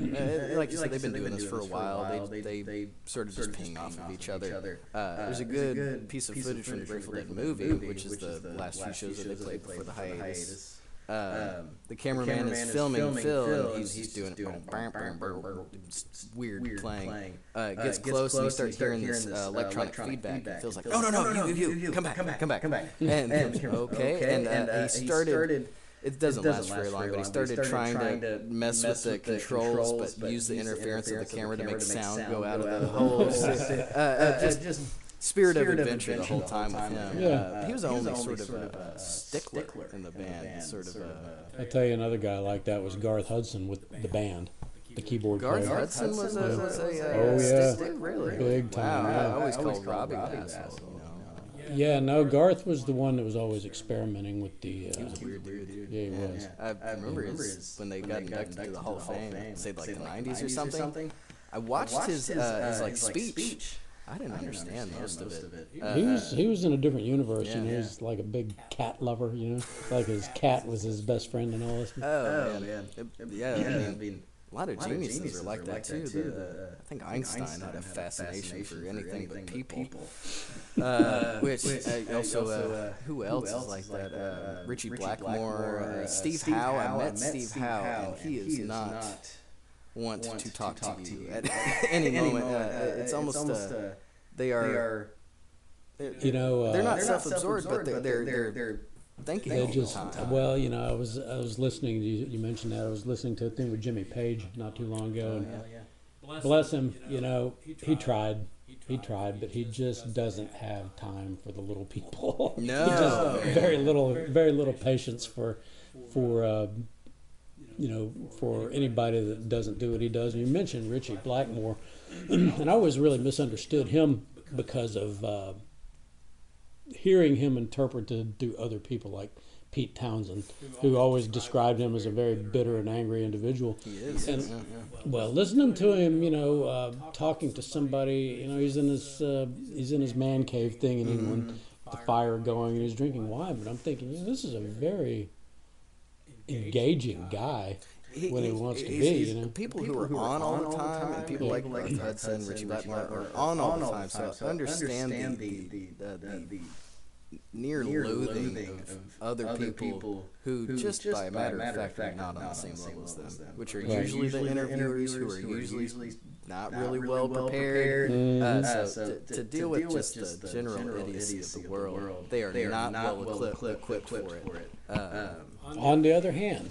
you know, Uh, like you said, they've been doing this for a while. They they sort of just ping off of each other. Uh, there's a good piece of footage from the Grateful Dead movie, which is the last few shows that they played before the hiatus. Um, the cameraman is filming Phil, and he's, he's doing it bam, bam, bam, bam, it's weird playing. Uh, it gets close, and you start hearing this uh, electronic feedback. It feels like, "Oh no, no, no, you, you, you, come back, come back, come back, come back. And, okay, and uh, he started. It doesn't, last very long, but he started, trying, to mess, with the controls, but use the interference of the camera to make sound go out of the holes. uh, uh, just spirit, of adventure the whole time with him. Yeah. Uh, he was the only sort of a stickler in the band, sort of a. I tell you, another guy like that was Garth Hudson with the band, the keyboard Garth player. Hudson was a, was a uh, Oh, yeah. stickler, really? Big time, Wow, yeah. I always called Robbie an asshole. You know, Yeah, no, Garth was the one that was always experimenting with the. Uh, weird dude. yeah, he was. I, I remember his, when they got inducted to the Hall of Fame, say like the '90s or something. I watched his uh, his like speech. I didn't understand most of it. Uh, He was he was in a different universe, and he yeah. was like a big cat lover, you know, like his cat was his best friend and all this. Oh, man, It- yeah, I mean, A lot of geniuses are like that too. The, I think Einstein had a fascination for anything but people. Uh, which uh, also, uh, who else is like that? Uh, Ritchie Blackmore, uh, Steve Howe. I met Steve Howe, and he is not want to talk to you at any moment. Uh, it's almost uh, they are. You know, uh, They're not self-absorbed, but they're they're, they're thinking They all just time. well, you know, I was I was listening. You, you mentioned that I was listening to a thing with Jimmy Page not too long ago. and Bless him, you know, he tried, he tried, but he just doesn't have time for the little people. He No. just very little, very little patience for, for, uh, you know, for anybody that doesn't do what he does. And you mentioned Ritchie Blackmore, and I always really misunderstood him because of uh, hearing him interpreted to other people like Pete Townshend, who always described him as a very bitter and angry individual. He is. And- yeah, yeah. Well, listening to him, you know, uh, talking to somebody, you know, he's in his uh, he's in his man cave thing in England, with the fire going, and he's drinking wine. But I'm thinking, you know, this is a very engaging guy when he wants to be. You know, people who are on all the time, and people like Garth Hudson, Ritchie Blackmore are on all the time. So understand the the, the, the near loathing of other people who just by a matter of fact are not on the same level as them, which are Right. usually the interviewers who are usually not really well prepared. Mhm. Uh, so to, to deal with just the general idiocy of the world, they are not well equipped equipped for it. Um, On the other hand,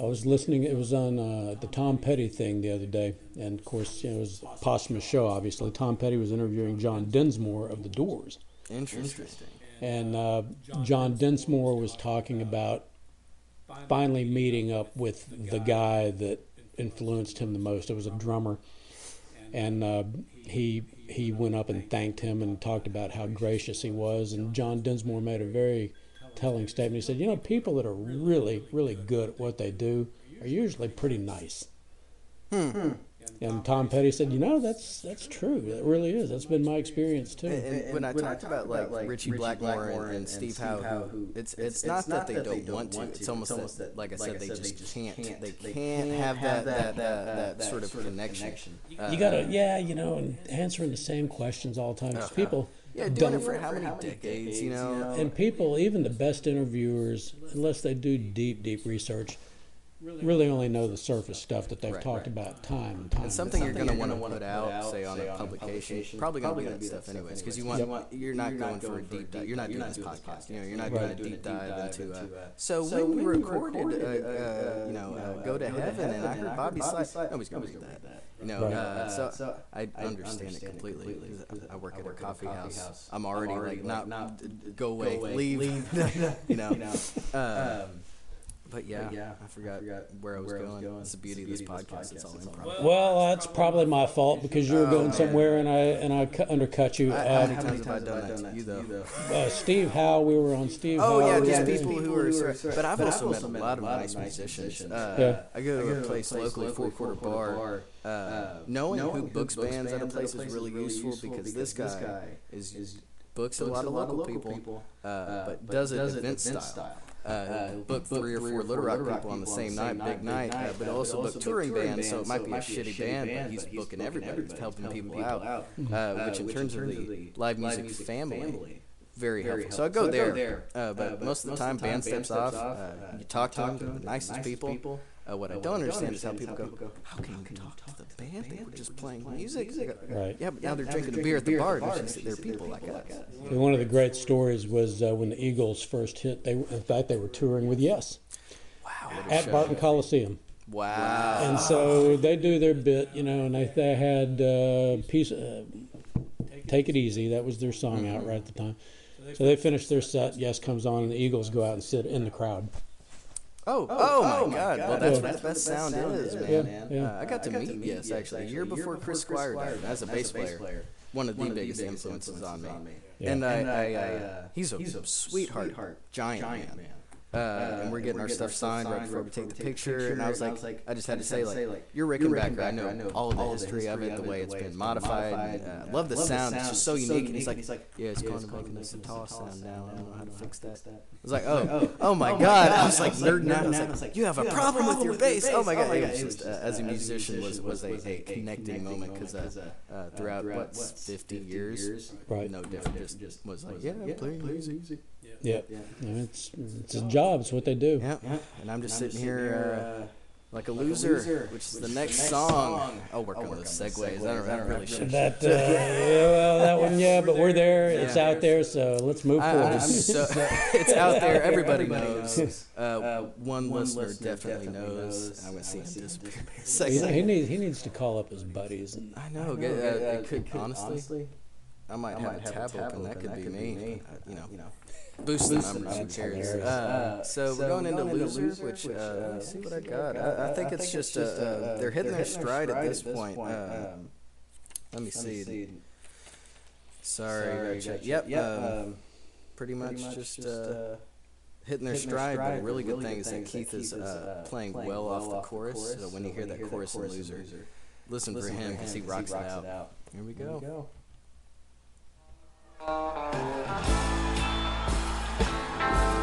I was listening. It was on uh, the Tom Petty thing the other day, and of course, you know, it was a posthumous show. Obviously, Tom Petty was interviewing John Densmore of the Doors. Interesting. And uh, John Densmore was talking about finally meeting up with the guy that influenced him the most. It was a uh-huh. drummer, and uh, he he went up and thanked him and talked about how gracious he was. And John Densmore made a very telling statement. He said, "You know, people that are really really good at what they do are usually pretty nice." Hmm. Hmm. And Tom Petty said, "You know, that's that's true. That really is. That's been my experience too." And, and when I talked about like Ritchie Blackmore and, and Steve Howe, who it's it's not that they don't want to. It's almost that, like I said, they just can't. They can't have that that that, that sort of connection. Uh, You gotta, yeah, you know, and answering the same questions all the time. 'cause people, yeah, doing it for how many decades? You know, and people, even the best interviewers, unless they do deep, deep research, really only know the surface stuff that they've Right, talked right. about time and time. And something you're going to want to put out, say on a publication, probably going to be that stuff anyways, because you want you're not going for a deep dive. You're not doing this podcast. You know, you're not doing a deep dive into. Uh, so when we recorded, uh, uh, you know, uh, go to heaven, and I heard Bobby Sly. Nobody's going to do that. You know, Right. uh, so I understand it completely. 'cause I work at a coffee house. I'm already like, not go away, leave. You know. Um, but yeah, yeah. I forgot where I was going. It's the beauty of this podcast. It's all improv. well, that's probably my fault because you were going somewhere and I and I cu- undercut you. How Uh, many times have I done that to you, though? uh, Steve Howe, we were on Steve. Oh Howe. yeah, we just were- people who are. But I've also met a lot of nice musicians. Uh, Yeah. I go to a place locally, Four Quarter Bar. Uh, knowing who books bands at a place is really useful because this guy is books a lot of local people, uh, but does it event style. Uh, he'll book three or four Little Rock people on the same night, big night, uh, but also book touring bands, so it might be a shitty band, but he's booking everybody, he's helping people out, uh, which in terms of the live music family, very very helpful. So I go there, uh, but most of the time, band steps off. Uh, you talk to them, they're the nicest people. Uh, what I don't understand is how people go, "How can you talk to the band? They were just playing music." I Right. Yeah, but now they're drinking a beer at the bar. and it's just- They're people like us. And One of the great stories was uh, when the Eagles first hit. They, in fact, they were touring with Yes Wow. at show. Barton Coliseum. Wow. And so they do their bit, you know, and they, they had uh, piece, uh, "Take It Easy." That was their song out right at the time. So they finish their set. Yes comes on, and the Eagles go out and sit in the crowd. Oh, oh, my God! Well, that's Yeah. what the best sound is, Yeah, man. yeah. Uh, I got to meet Yes actually a year before Chris Squire died as a bass player. One of the biggest influences on me. Yeah. And I, I uh, he's a sweetheart, giant man. Uh, and we're getting our stuff signed right before we take the picture. And I was like, I just had to say, like, you're Rickenbacker. I know all of the history of it, the way it's been modified. and, uh, I love the sound. It's just so unique. And he's like, yeah, it's of making us a toss sound now. I don't know how to fix that. I was like, oh, oh my god. I was like nerding out. I was like, you have a problem with your bass. Oh my god. It was just, uh, as a musician, was was a, connecting moment because uh, uh, throughout what 50 years, no different. Just was like, yeah, playing music. Yeah, And it's it's his job. It's what they do. Yeah, and I'm just sitting here uh, like a loser, which is the next song. I'll work on those segues. I don't, I don't really should. That uh, yeah, well, that one, yeah, but we're there. It's out there, so let's move I, forward. I'm so, it's out there. Everybody knows. Uh, one listener definitely knows. I'm gonna see him disappear he, he needs he needs to call up his buddies. And, I know. Get, uh, it could honestly. I might have a tab open. That could be me. Uh, You know. Boost the numbers. Who cares? Uh, so we're going into loser, which uh, let me see what I got. I, I think it's just uh, uh, they're hitting their stride at this point. Um, let me see. Sorry, gotta check. Yep. Um, pretty much just uh, hitting their stride. But a really good thing is that Keith is uh, playing well off the chorus. So when you hear that chorus in loser, listen for him because he rocks it out. Here we go. Everybody's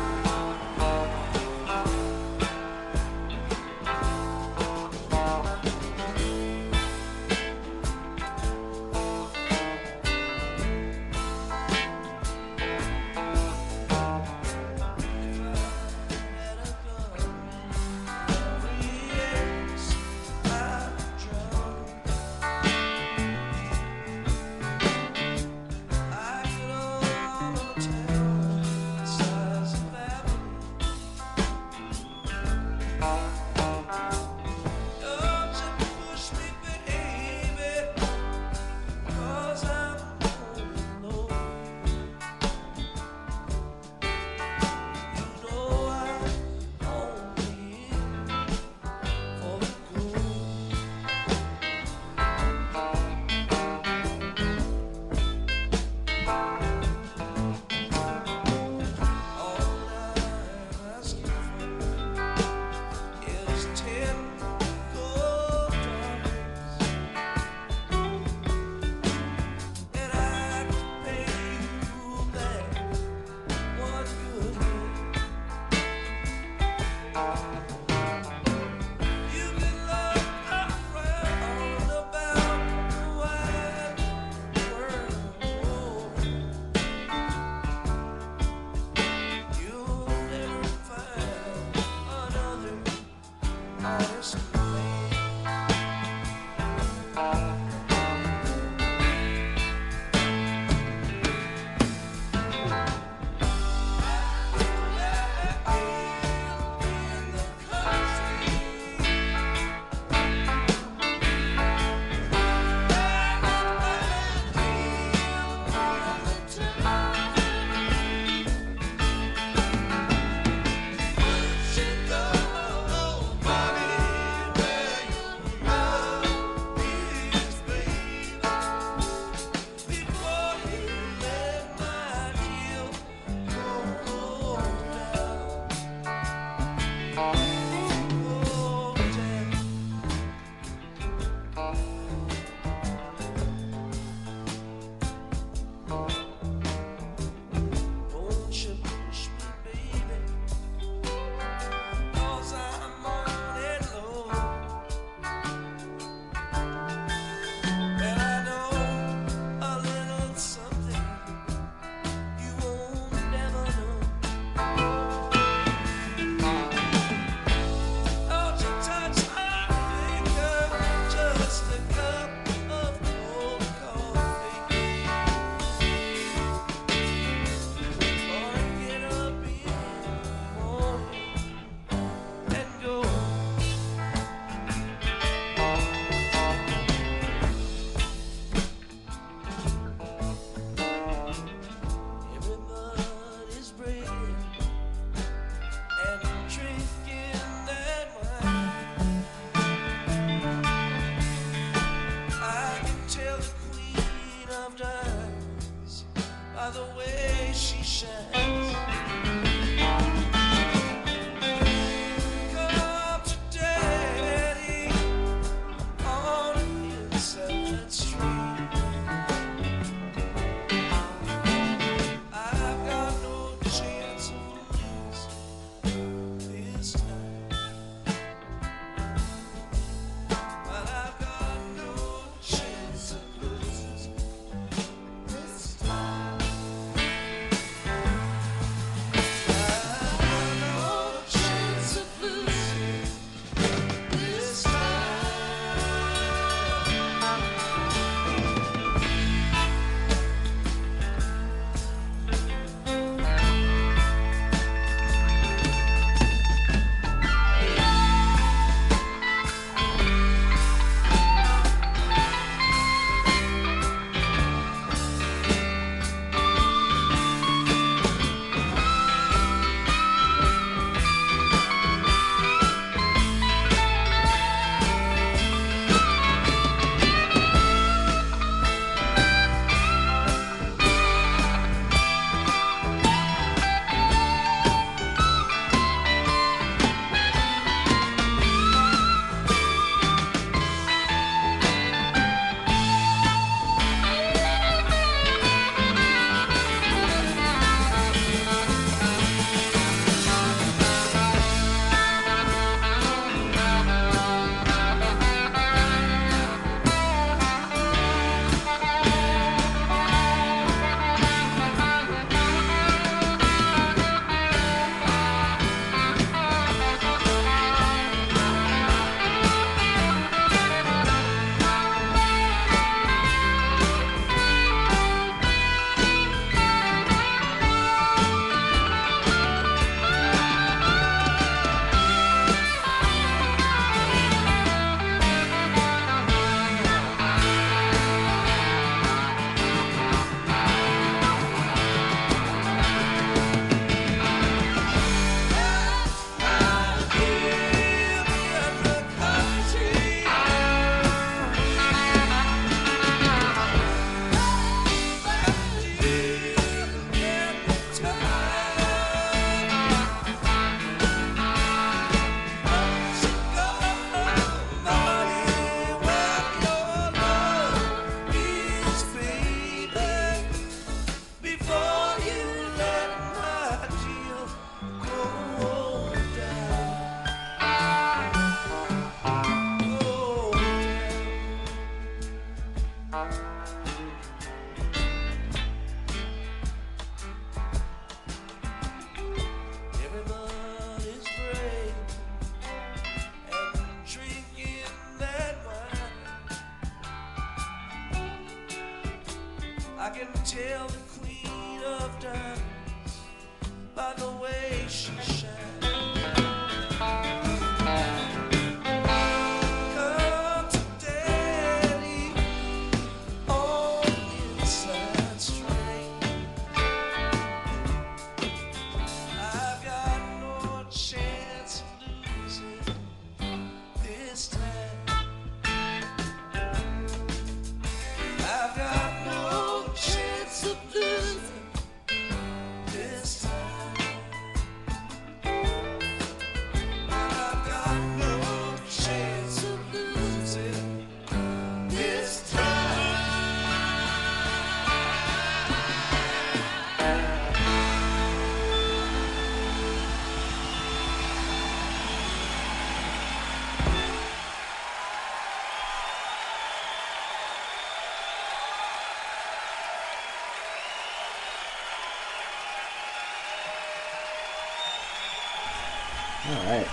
All right.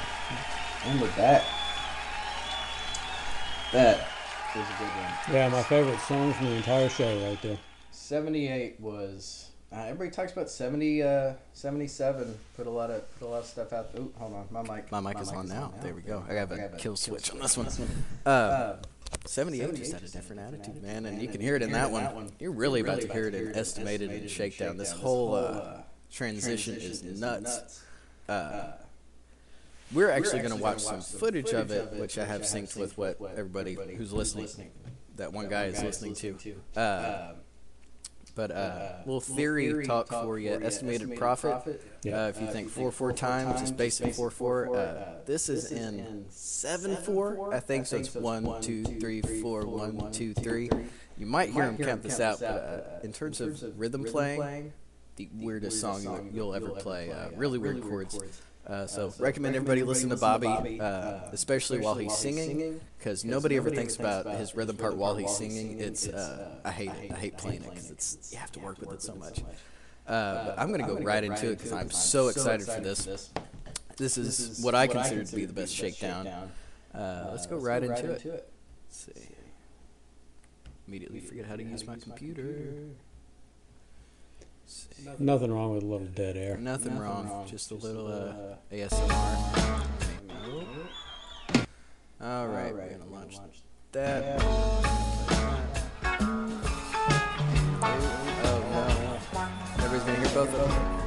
And with that, that was a good one. Yeah, my favorite song from the entire show right there. 78 was. Uh, everybody talks about 70, uh, 77. Put a lot of put a lot of stuff out. Ooh, hold on, my mic. My mic is on now. There we go. I have a kill switch on this one. Uh, Uh, 78 just had a different attitude, man, and you can hear it in that one. You're really about to hear it in Estimated and Shakedown. This whole uh, transition is nuts. Uh, we're actually going to watch some footage of it, which I have synced with what everybody who's listening, that one guy is listening to. Uh, but uh, little theory talk for you. Estimated Prophet. Yeah. Uh, if you think four four times, it's basic four four. Uh, this is in seven four, I think. So it's one two three four one two three. You might hear him count this out, but uh, in terms of rhythm playing, the weirdest song you- you'll ever play. Uh, really weird chords. Uh, so recommend everybody listen to Bobby, uh, especially while he's singing, because nobody ever thinks about his rhythm part while he's singing. It's uh, I hate it. I hate playing it because it's you have to work with it so much. Uh, but I'm gonna go right into it because I'm so excited for this. This is what I consider to be the best shakedown. Uh, let's go right into it. Let's see. Immediately forget how to use my computer. Let's see. Nothing wrong with a little dead air. Nothing, wrong, just a little uh, ASMR. All right, we're gonna launch that. Oh no! Everybody's gonna hear both of them.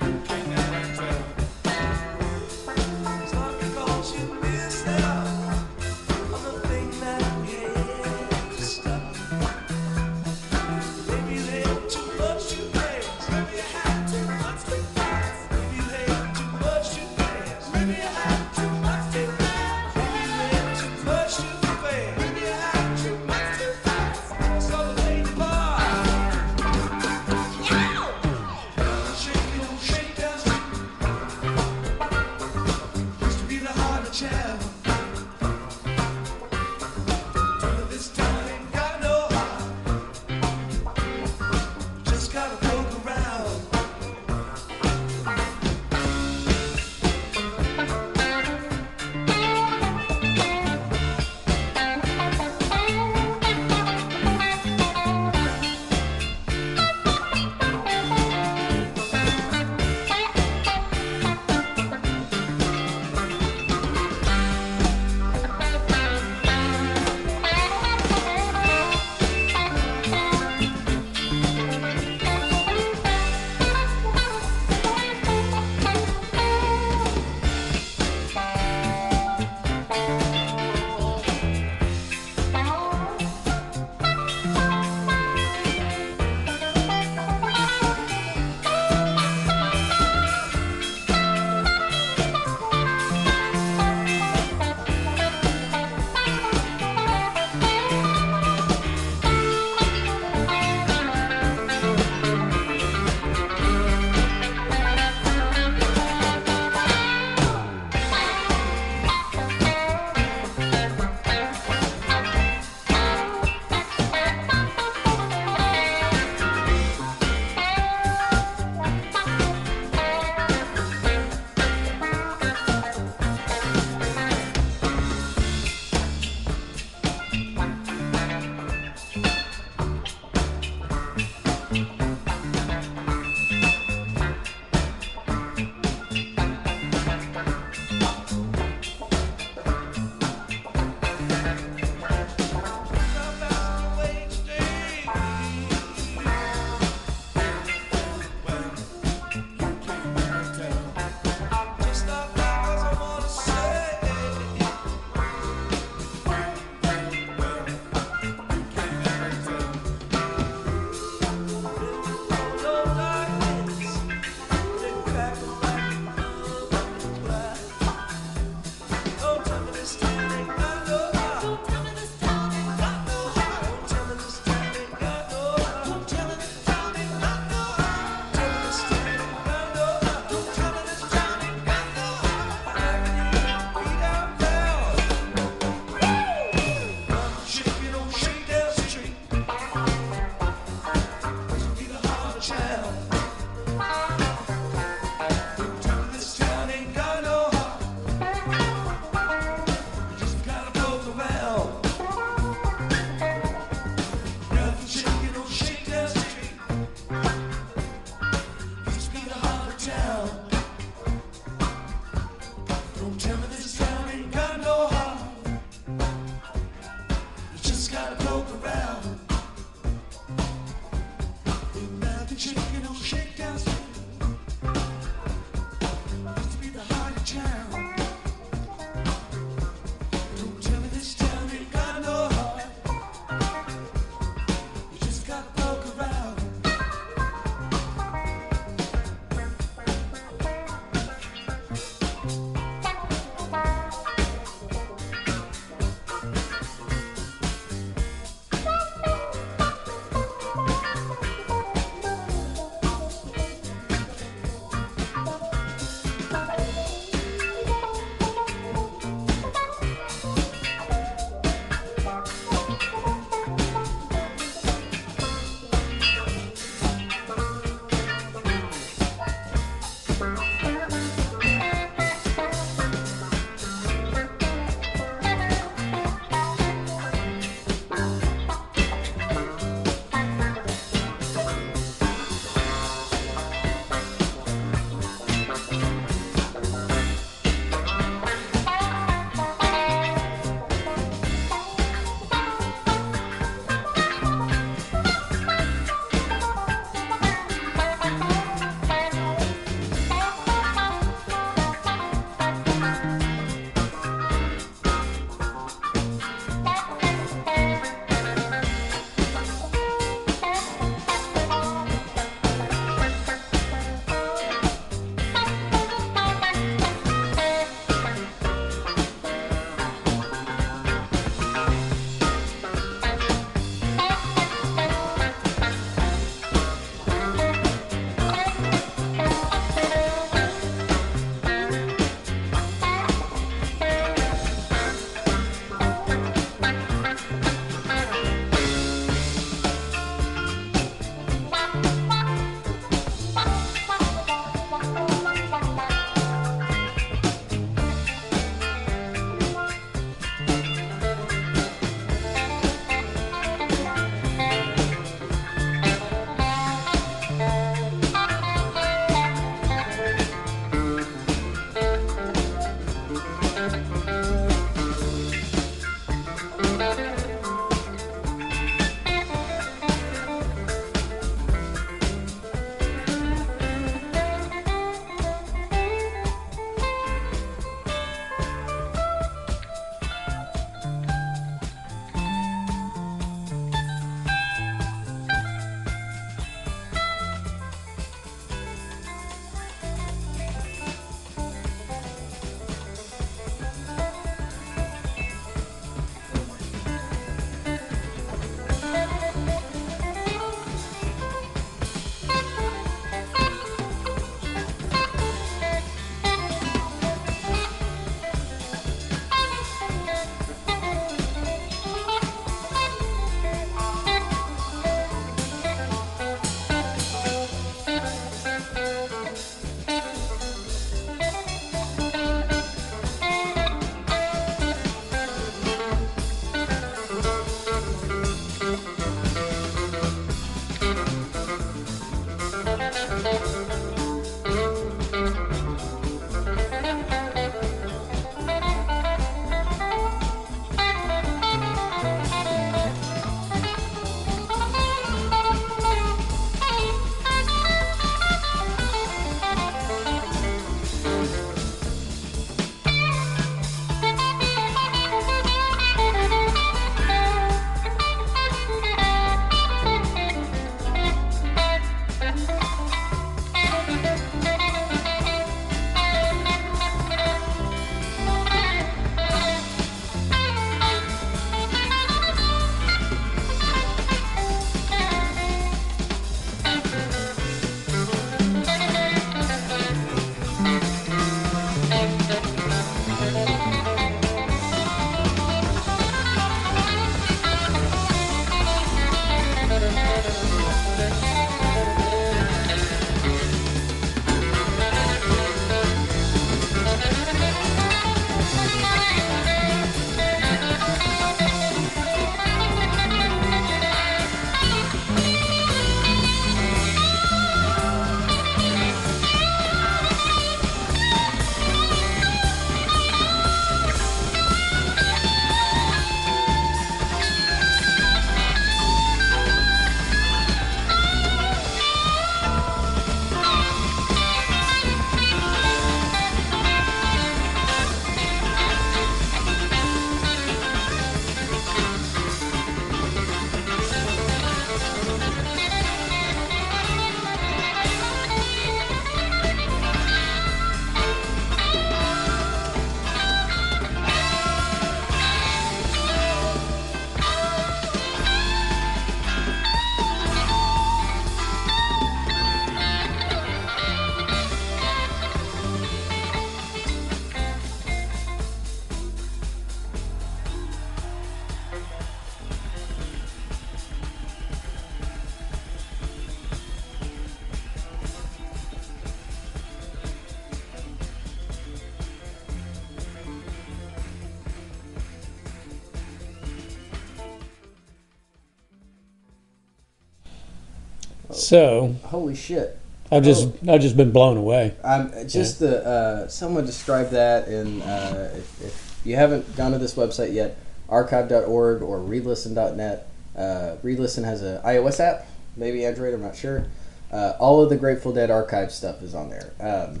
So Holy shit! I've just I've just been blown away. I'm just the uh, someone described that in uh, if, if you haven't gone to this website yet, archive.org or relisten.net. Uh, Relisten has an iOS app, maybe Android. I'm not sure. Uh, all of the Grateful Dead archive stuff is on there. Um,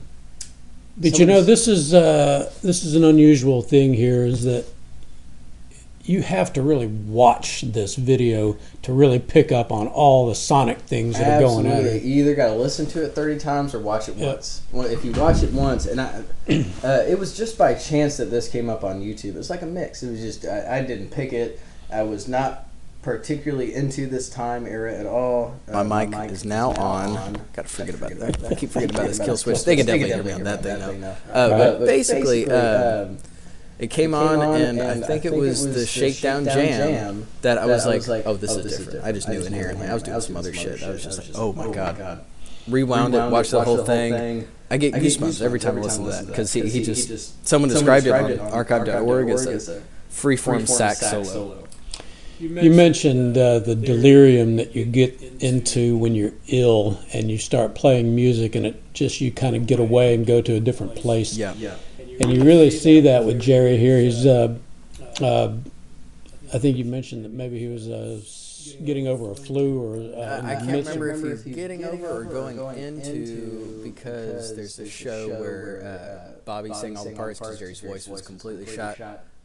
But you know, this is uh, this is an unusual thing here. Is that you have to really watch this video to really pick up on all the sonic things that are going on. Absolutely. You either got to listen to it 30 times or watch it Yeah. once. Well, if you watch it once, and I, uh, it was just by chance that this came up on YouTube. It was like a mix. It was just, I, I didn't pick it. I was not particularly into this time era at all. My Uh, mic is now on. Gotta forget about that. I keep forgetting about this kill switch. They can definitely hear me on that thing now. Uh, Right. but basically, uh, um, it came on, and I think it was the Shakedown Jam that I was like, oh, this is different. I just knew inherently. I was doing some other shit. I was just like, oh my god. Rewound it, watched the whole thing. I get goosebumps every time I listen to that because he, he just someone described it on archive.org as a freeform sax solo. You mentioned uh, the delirium that you get into when you're ill and you start playing music, and it just you kind of get away and go to a different place. Yeah. And you really see that with Jerry here. He's, uh, uh, I think you mentioned that maybe he was uh, getting over a flu or. Uh, Uh, I can't remember if he's getting over or going into because there's a show where uh, Bobby sang all the parts because Jerry's voice was completely shot.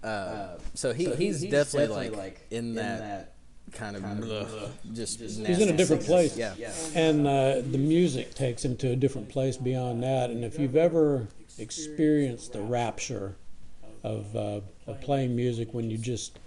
Uh, so he, he's, definitely like in that kind of ugh, just He's in a different place. Yeah. And uh, the music takes him to a different place beyond that. And if you've ever experienced the rapture of, uh, of playing music when you just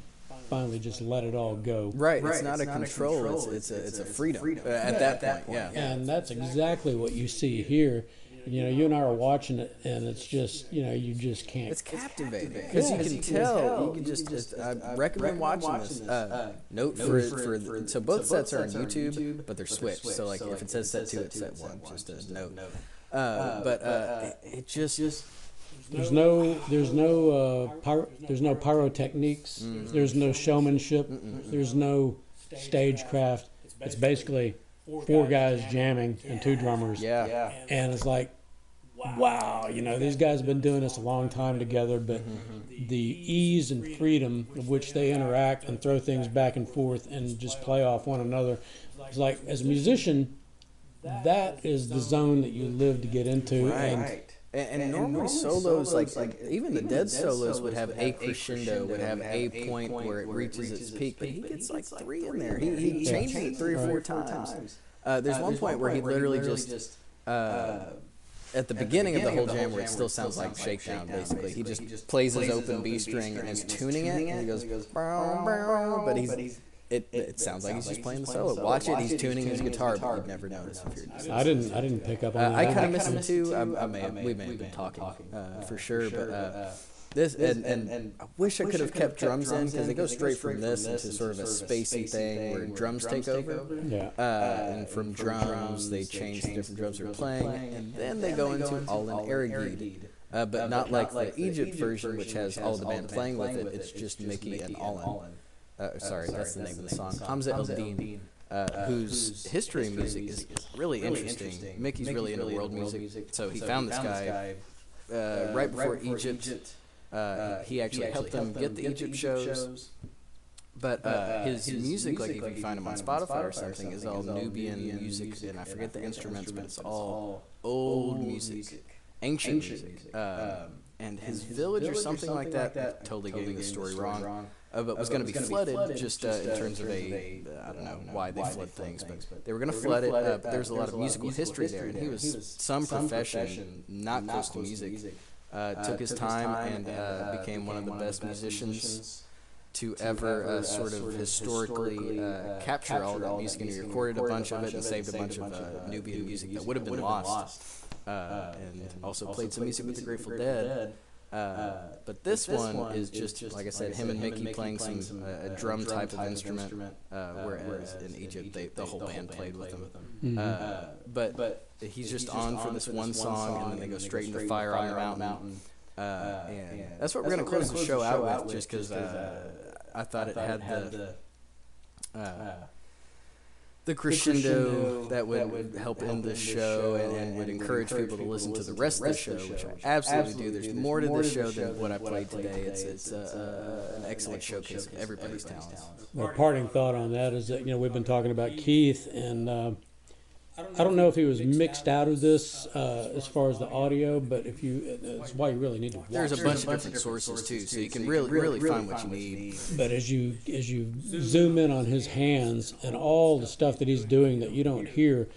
finally just let it all go. Right, it's not a control. It's it's a it's a freedom uh, at that point. Yeah. And that's exactly what you see here. You know, you and I are watching it, and it's just, you know, you just can't. It's captivating because Yeah. you can tell. You can just, just I recommend watching this. Uh, note for for the, so both sets are on YouTube, but they're switched. So like if it says set two, it's set one. Just a note. Uh, but uh, it, it just There's no, there's no, uh, pyro, there's no pyrotechniques. There's no showmanship. There's no stagecraft. It's basically four guys jamming and two drummers. yeah. And it's like, wow, you know, these guys have been doing this a long time together, but the ease and freedom of which they interact and throw things back and forth and just play off one another. It's like, as a musician, that is the zone that you live to get into. And Right. And, and, normally solos, like, like even the Dead solos would have a crescendo, would have a point where it reaches its peak, but he gets like three in there. He, he changes it three or four times. Uh, there's one point where he literally just, uh, at the beginning of the whole jam, where it still sounds like Shakedown, basically, he just plays his open B string and is tuning it, and he goes, "Bow, bow," but he's it, it sounds like he's just playing the solo. Watch it, he's tuning his guitar, but you'd never notice if you're just I didn't, I didn't pick up on uh, that. I kind of miss him too. I, I may have, we may have been talking uh, for sure, but uh, this and, and I wish I could have kept drums in because they go straight from this into sort of a spacey thing where drums take over. Yeah. Uh, and from drums, they change the different drums they're playing, and then they go into Ollin Arageed. Uh, but not like the Egypt version, which has all the band playing with it. It's just Mickey and Allen. Uh, sorry, that's the name of the song. Hamza El Din, uh, whose history music is really interesting. Mickey's really into world music, so he found this guy uh, right before Egypt. Uh, he actually helped them get the Egypt shows. But uh, his music, like if you find him on Spotify or something, is all Nubian music, and I forget the instruments, but it's all old music, ancient music. Um, and his village or something like that, totally getting the story wrong, uh, but was going to be flooded just uh, in terms of a, uh, I don't know why they flood things, but they were going to flood it. Uh, but there's a lot of musical history there, and he was some profession, not close to music. Uh, took his time and uh, became one of the best musicians to ever uh, sort of historically uh, capture all that music, and he recorded a bunch of it and saved a bunch of uh, Nubian music that would have been lost, uh, and also played some music with the Grateful Dead. Uh, but this one is just, like I said, him and Mickey playing some uh, a drum type of instrument, uh, whereas in Egypt they, the whole band played with him. Uh, but he's just on for this one song, and then they go straight into Fire on the Mountain. Uh, and that's what we're gonna close the show out with, just because uh, I thought it had the uh, the crescendo that would, help end the show and, and would encourage people to listen to the rest of the show, which I absolutely do. There's more to the show than what I played today. It's it's uh, an excellent showcase of everybody's talents. My parting thought on that is that you know we've been talking about Keith, and uh, I don't know if he was mixed out of this uh, as far as the audio, but if you, that's why you really need to watch. There's a bunch of different sources too, so you can really really find what you need. But as you as you zoom in on his hands and all the stuff that he's doing that you don't hear,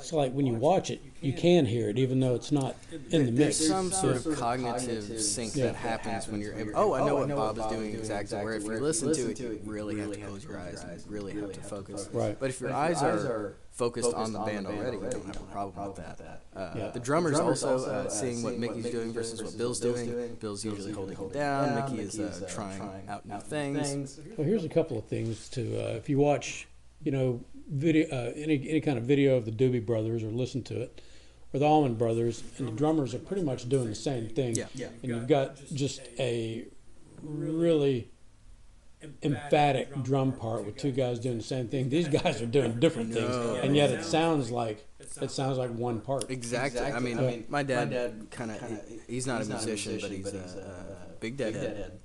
it's like when you watch it, you can hear it even though it's not in the mix. There's some sort of cognitive sync that happens when you're. able- Oh, I know what Bob is doing exactly. Where if you listen to it, you really have to close your eyes and really have to focus. Right. But if your eyes are focused on the band already, you don't have a problem with that. Uh, Yeah. The drummer's also uh, seeing what Mickey's doing versus what Bill's doing. Bill's usually holding it down. Mickey is uh, trying out new things. Well, here's a couple of things to uh, if you watch, you know, video uh, any any kind of video of the Doobie Brothers or listen to it, or the Allman Brothers, and the drummers are pretty much doing the same thing. Yeah. Yeah. And you've got just a really emphatic drum part with two guys doing the same thing. These guys are doing different things, and yet it sounds like it sounds like one part. Exactly. I mean, Yeah. my dad kind of, he's not a musician, but he's a big deadhead.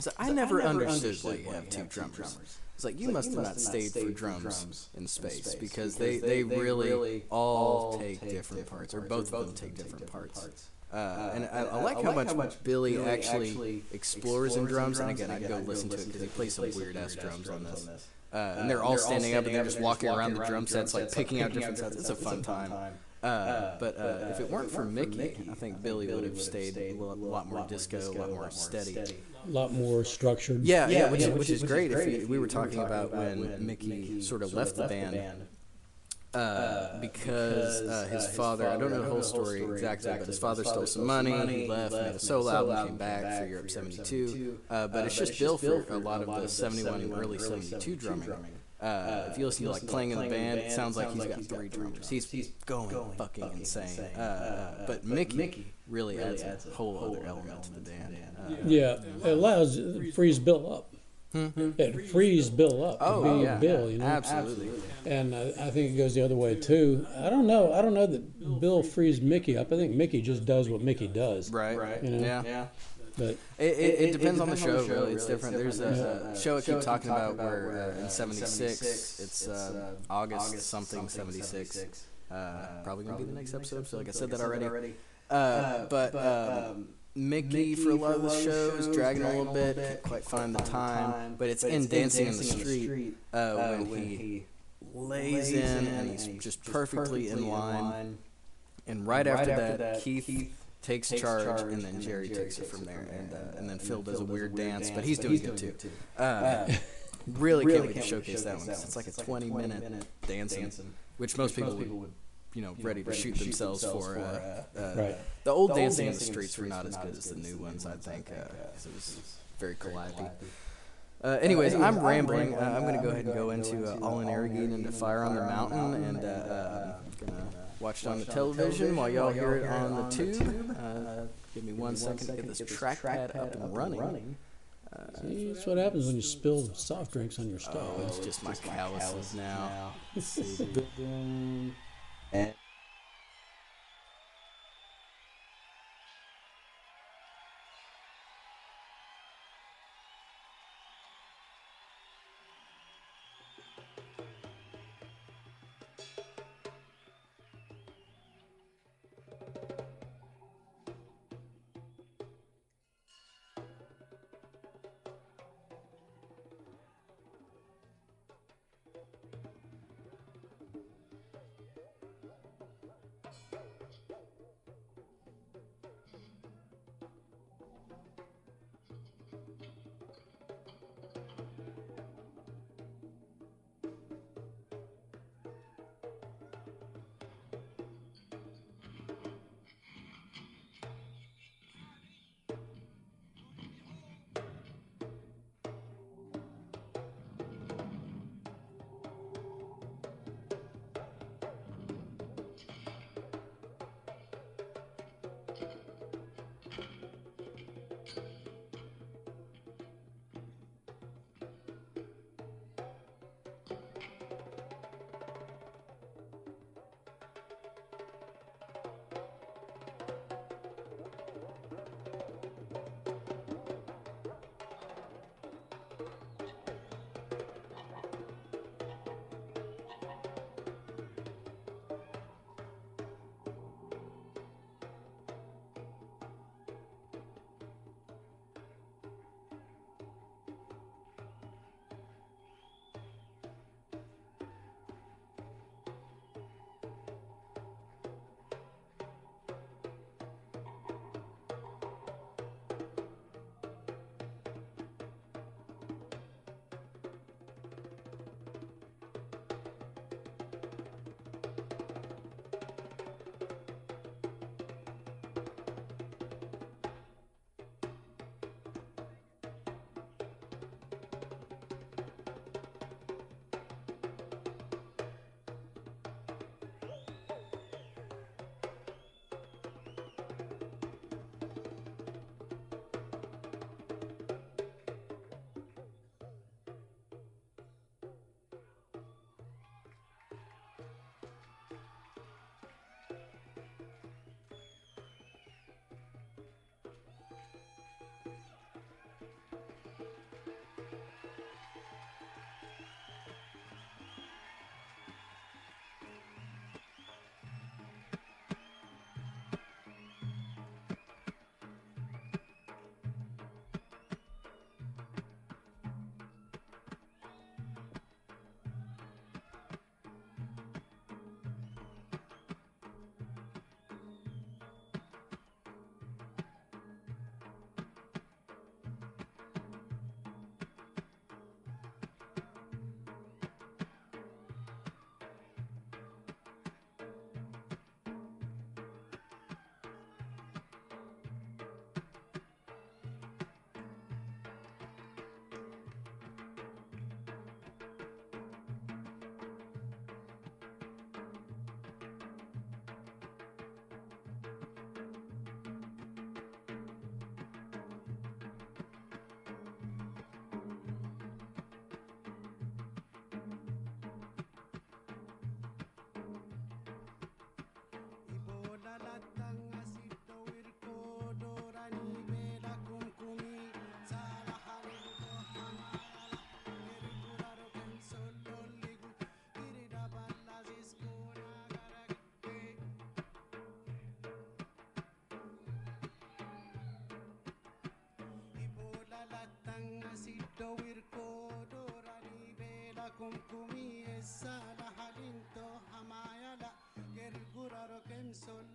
So I never understood why you have two drummers. It's like you must have not stayed for drums in space because they, they really all take different parts, or both of them take different parts. Uh, and I, I like how much Billy actually explores in drums. And again, I'd go listen to it because he plays some weird ass drums on this. Uh, and they're all standing up and they're just walking around the drum sets, like picking out different sets. It's a fun time. Uh, but uh, if it weren't for Mickey, I think Billy would have stayed a lo- lot more disco, a lot more steady. A lot more structured. Yeah, yeah, which, is, which is great. If you, we were talking about when Mickey sort of left the band, uh, because uh, his father, I don't know the whole story exactly, but his father stole some money, he left, made a solo album, came back for Europe 72. Uh, but it's just Bill for a lot of the 71 and early 72 drumming. Uh, if you listen to like playing in the band, it sounds like he's got three drummers. He's going fucking insane. Uh, but Mickey really adds a whole other element to the band. Uh, Yeah, it allows it frees Bill up. It frees Bill up to Hmm. oh be yeah, Bill, you know. absolutely. And uh, I think it goes the other way too. I don't know. I don't know that Bill frees Mickey up. I think Mickey just does what Mickey does. Right, right. You know? Yeah. But It, it, it depends on the show, really. It's different. There's a, a show I keep talking about where uh, in '76, it's uh, August something '76. Uh, probably gonna be the next episode. So like I said that already. Uh, but um, Mickey for a lot of the shows dragging a little bit, can't quite find the time. But it's in Dancing in the Street uh, when he lays in and he's just perfectly in line. And right after that, Keith takes charge, and then Jerry takes it from there, and uh, and then Phil does a weird dance, but he's doing good too. Uh, really can't wait to showcase that one. 'cause it's like a 20 minute dancing, which most people would, you know, ready to shoot themselves for. Uh, uh, Right. The old dancing in the streets were not as good as the new ones, I think, uh, 'cause it was very collabby. Uh, anyways, I'm rambling. Uh, I'm going to go ahead and go into uh, Ollin Arageed into Fire on the Mountain, and uh, uh, I'm going to watch it on the television while y'all hear it on the tube. Uh, give me one second to get this trackpad up and running. see, that's what happens when you spill soft drinks on your Oh, it's just my calluses now. Let's kumkumiessa la halinto hamayala gerguraro kemsol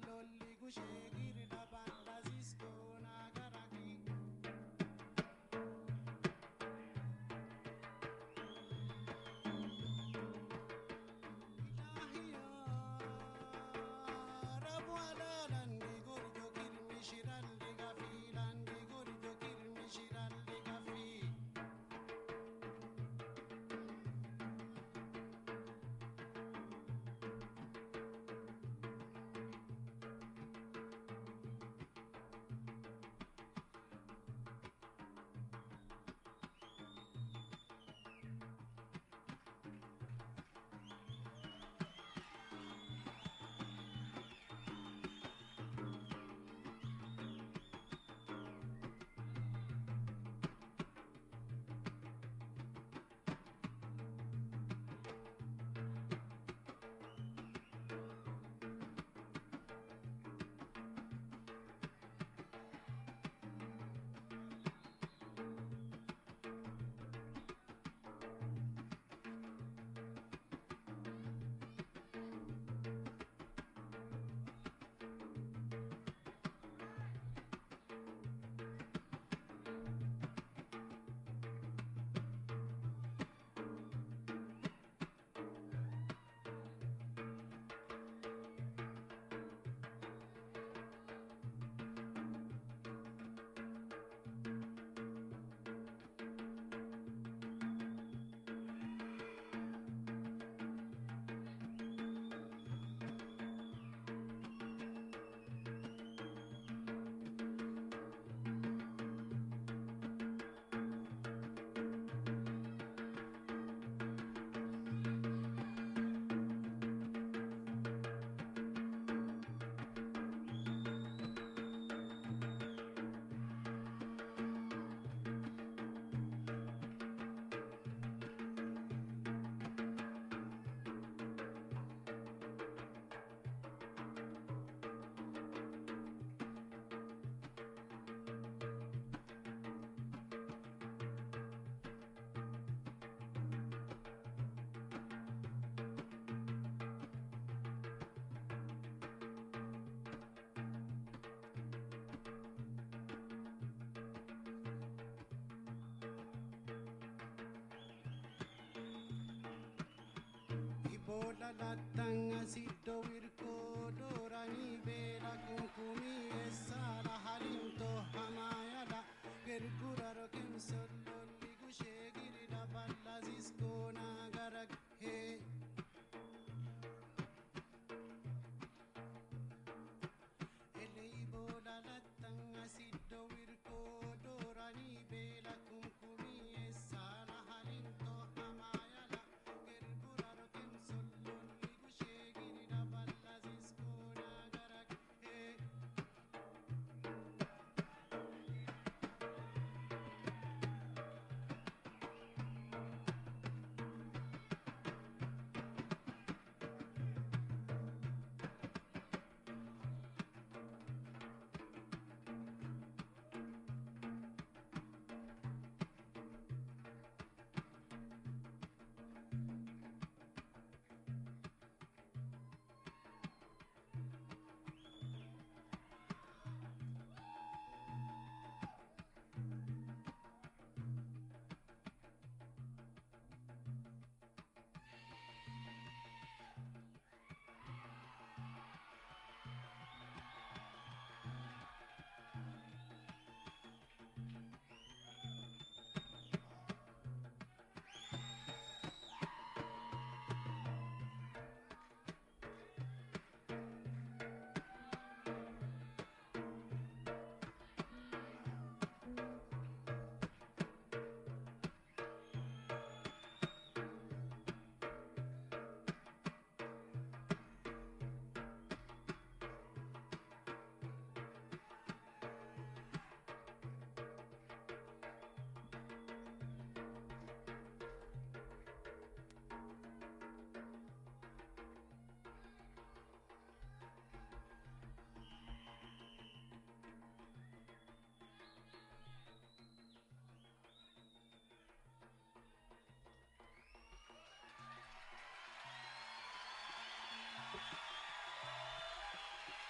bola la tanga sito wirko dorani be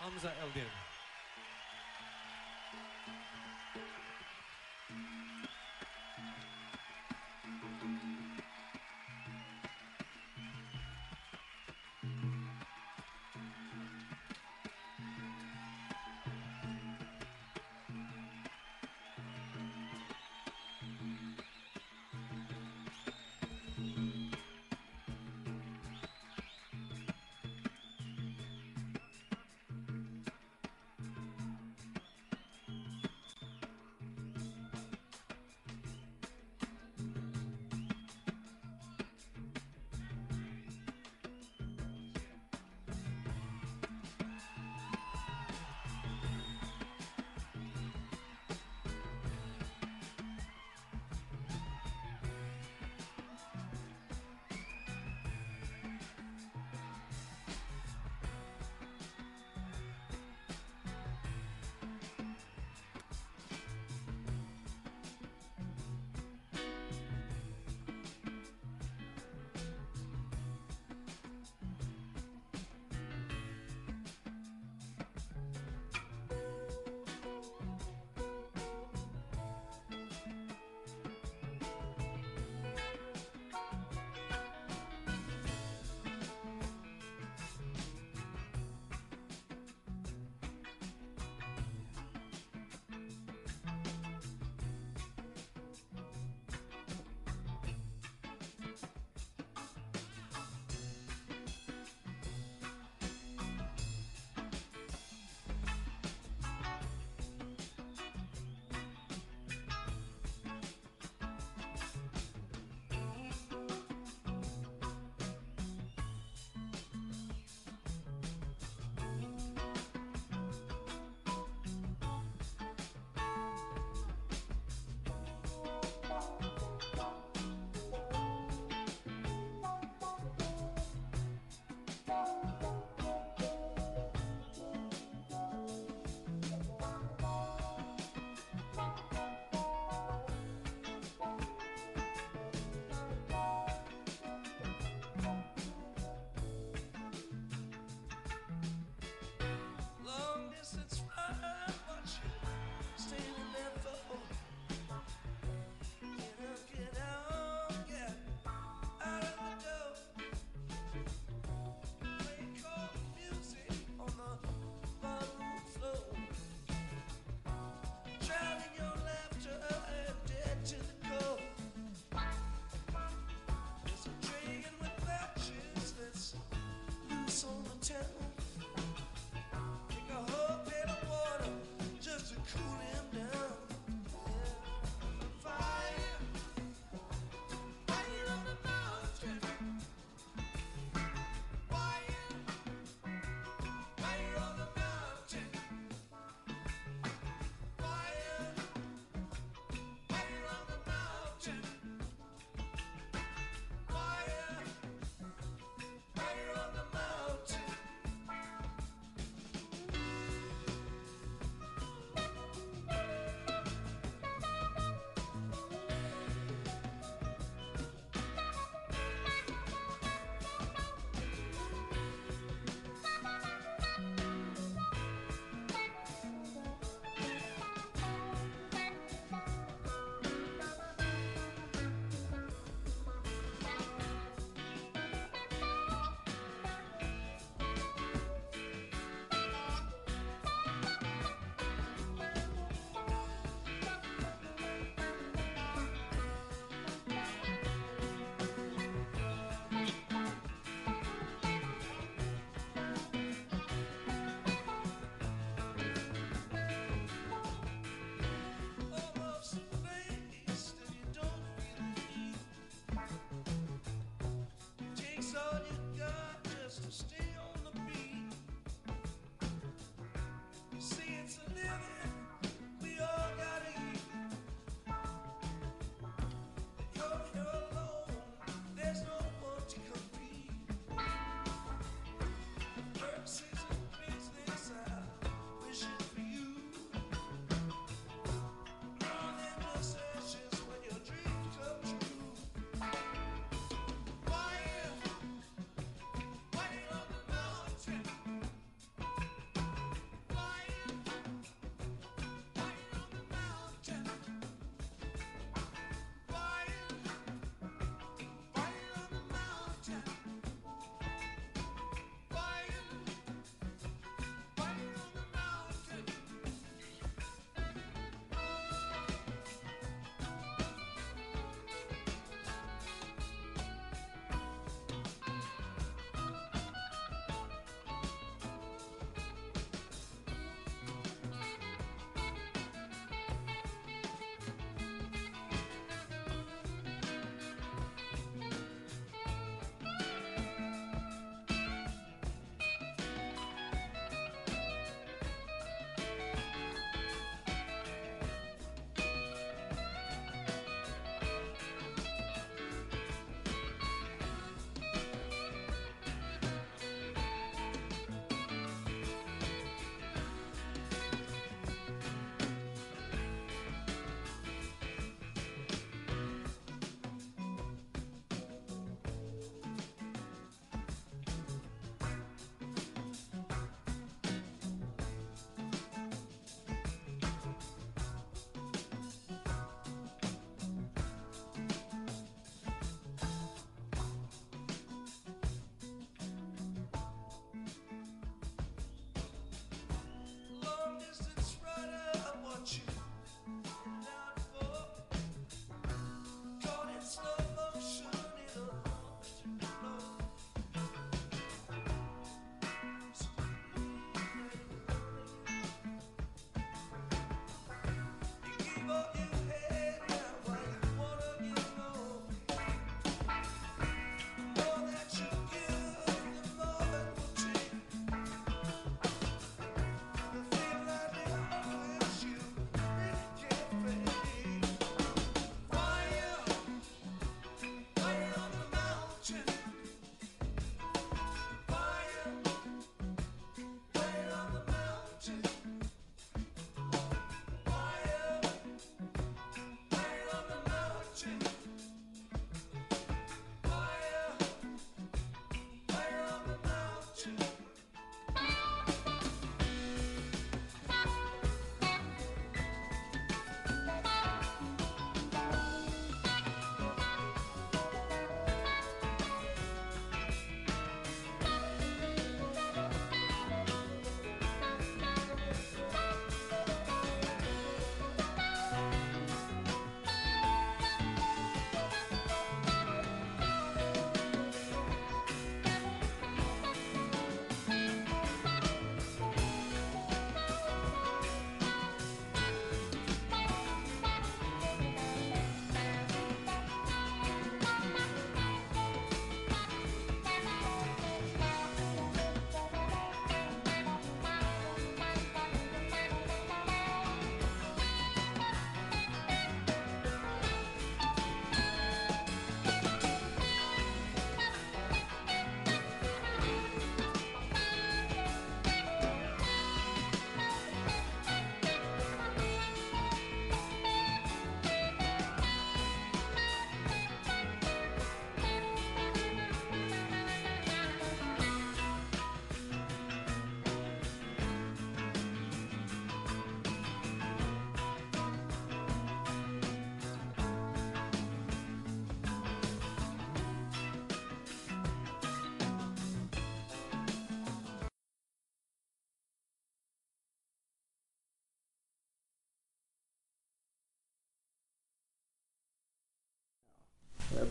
Hamza El Din.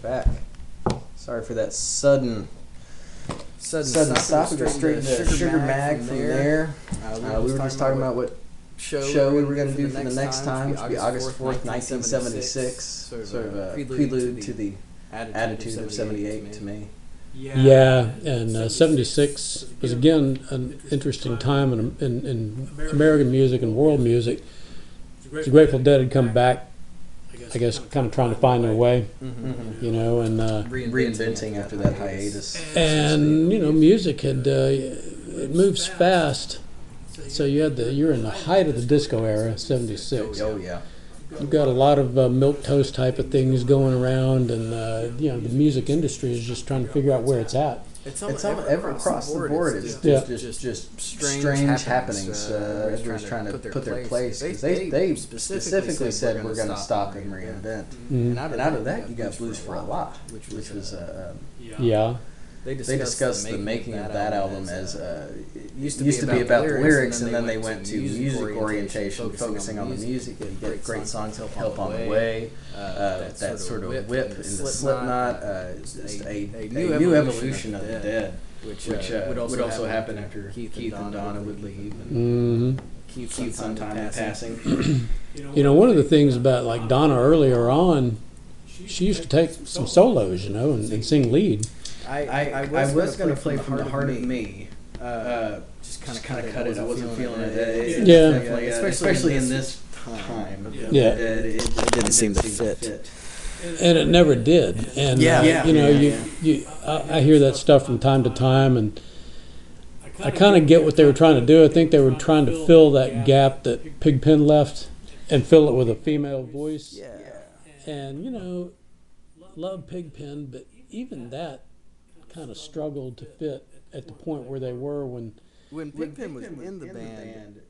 Back. Sorry for that sudden Sudden, sudden stop, stop. We straight into Sugar, Mag from there. Uh, we were just talking about what show we were going to do for the next time, which would be August 4th, 1976. Sort of a prelude to the attitude of 78 to me. Yeah, and uh, '76 was again an interesting time in, in, in American music and world music. The Grateful Dead had come back, I guess, kind of trying to find their way, you know, and uh, Reinventing after that hiatus. and you know, music had uh, it moves fast. So you had the you're in the height of the disco era, '76. Oh, yeah. You've got a lot of uh, milk toast type of things going around, and uh, you know the music industry is just trying to figure out where it's at. It's, It's all ever across the board. It's just, Yeah. just, just strange strange, happenings, happenings. uh, Uh, everybody's trying to put their place. 'cause they, they specifically said we're going to stop and reinvent. Mhm. And out of that, you got Blues for Allah, which was uh, um, Yeah, They they discussed the making of that album as uh, it used used to to be be about about the the lyrics, lyrics, and then they went to music orientation, orientation, focusing on the music. You get great songs, help on the way. Uh, that sort of whip into Slipknot, uh, it's just a, a new evolution of the Dead, which, which uh, uh, would also happen after Keith and Donna would leave, hmm and Keith sometime in passing. you know one of the things about like Donna earlier on, she used to take some solos, you know, and, and sing lead. I, I, I was going to play from the heart of me. Uh, just kind of kind of cut it. I wasn't feeling it. It- it- Yeah. definitely, uh, especially in this time. Yeah. It, it, it didn't seem to fit. and it never did. And Yeah. uh, Yeah. you know, Yeah, you, you I, I hear that stuff from time to time, and I kind of get what they were trying to do. I think they were trying to fill that gap that Pigpen left, and fill it with a female voice. Yeah. And you know, love Pigpen, but even that kind of struggled to fit at the point where they were when. When Pigpen was in the band,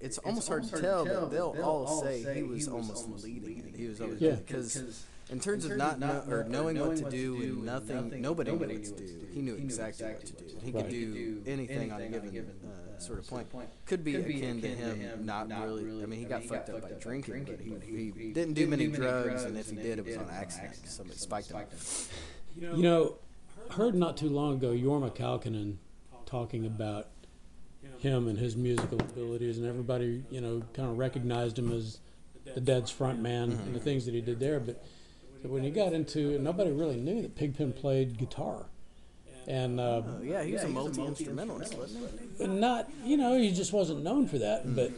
it's almost hard to tell, but they'll all say he was almost leading it. He was always Yeah. because in terms of not know, or knowing what to do and nothing, nobody knew what to do. He knew exactly what to do. He could do anything on a given uh, sort of point. Could be akin to him not really. I mean, he got fucked up by drinking, but he, he didn't do many drugs, and if he did, it was on accident. Somebody spiked him. You know, heard not too long ago Jorma Kaukonen talking about him and his musical abilities, and everybody, you know, kind of recognized him as the Dead's front man and the things that he did there. But but when he got into, nobody really knew that Pigpen played guitar, and uh, Oh, yeah, he was a multi instrumentalist, wasn't he? and not, you know, he just wasn't known for that. But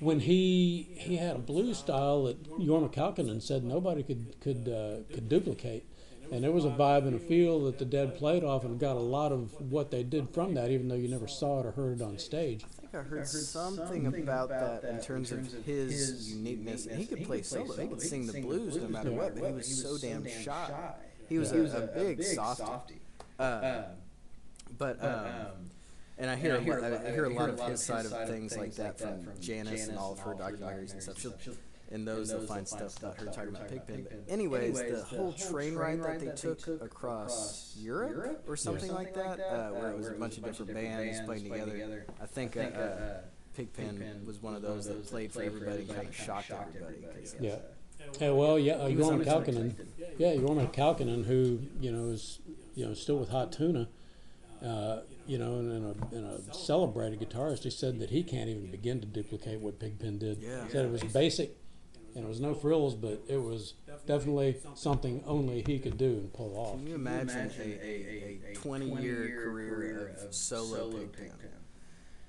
when he he had a blues style that Jorma Kaukonen said nobody could could uh, could duplicate, and there was a vibe and a feel that the Dead played off, and got a lot of what they did from that, even though you never saw it or heard it on stage. I think I heard, something, about that in terms of his uniqueness. And he could play solo. He could sing the blues no matter what, but he was so damn shy. He was a, a big softy. Uh, but um, and I hear a lot, I hear a lot of his side of things like that from Janis and all of her documentaries and stuff. She'll, in those, they'll find stuff about her talking about Pigpen. But anyways, the whole train ride that they took across Europe or something like that, uh, where it was a bunch of different bands playing together. I think uh, uh, Pigpen was one of those that played for everybody and kind of shocked everybody. 'cause, uh, Yeah. Yeah, well, yeah, uh, He was Jorma Kaukonen. unexpected. Yeah, Jorma Kaukonen, who you know is you know still with Hot Tuna, uh, you know, and, and, a, and a celebrated guitarist. He said that he can't even begin to duplicate what Pigpen did. Yeah. He said it was basic, and it was no frills, but it was definitely something only he could do and pull off. Can you imagine a, a, a 20 year career of solo Pigpen?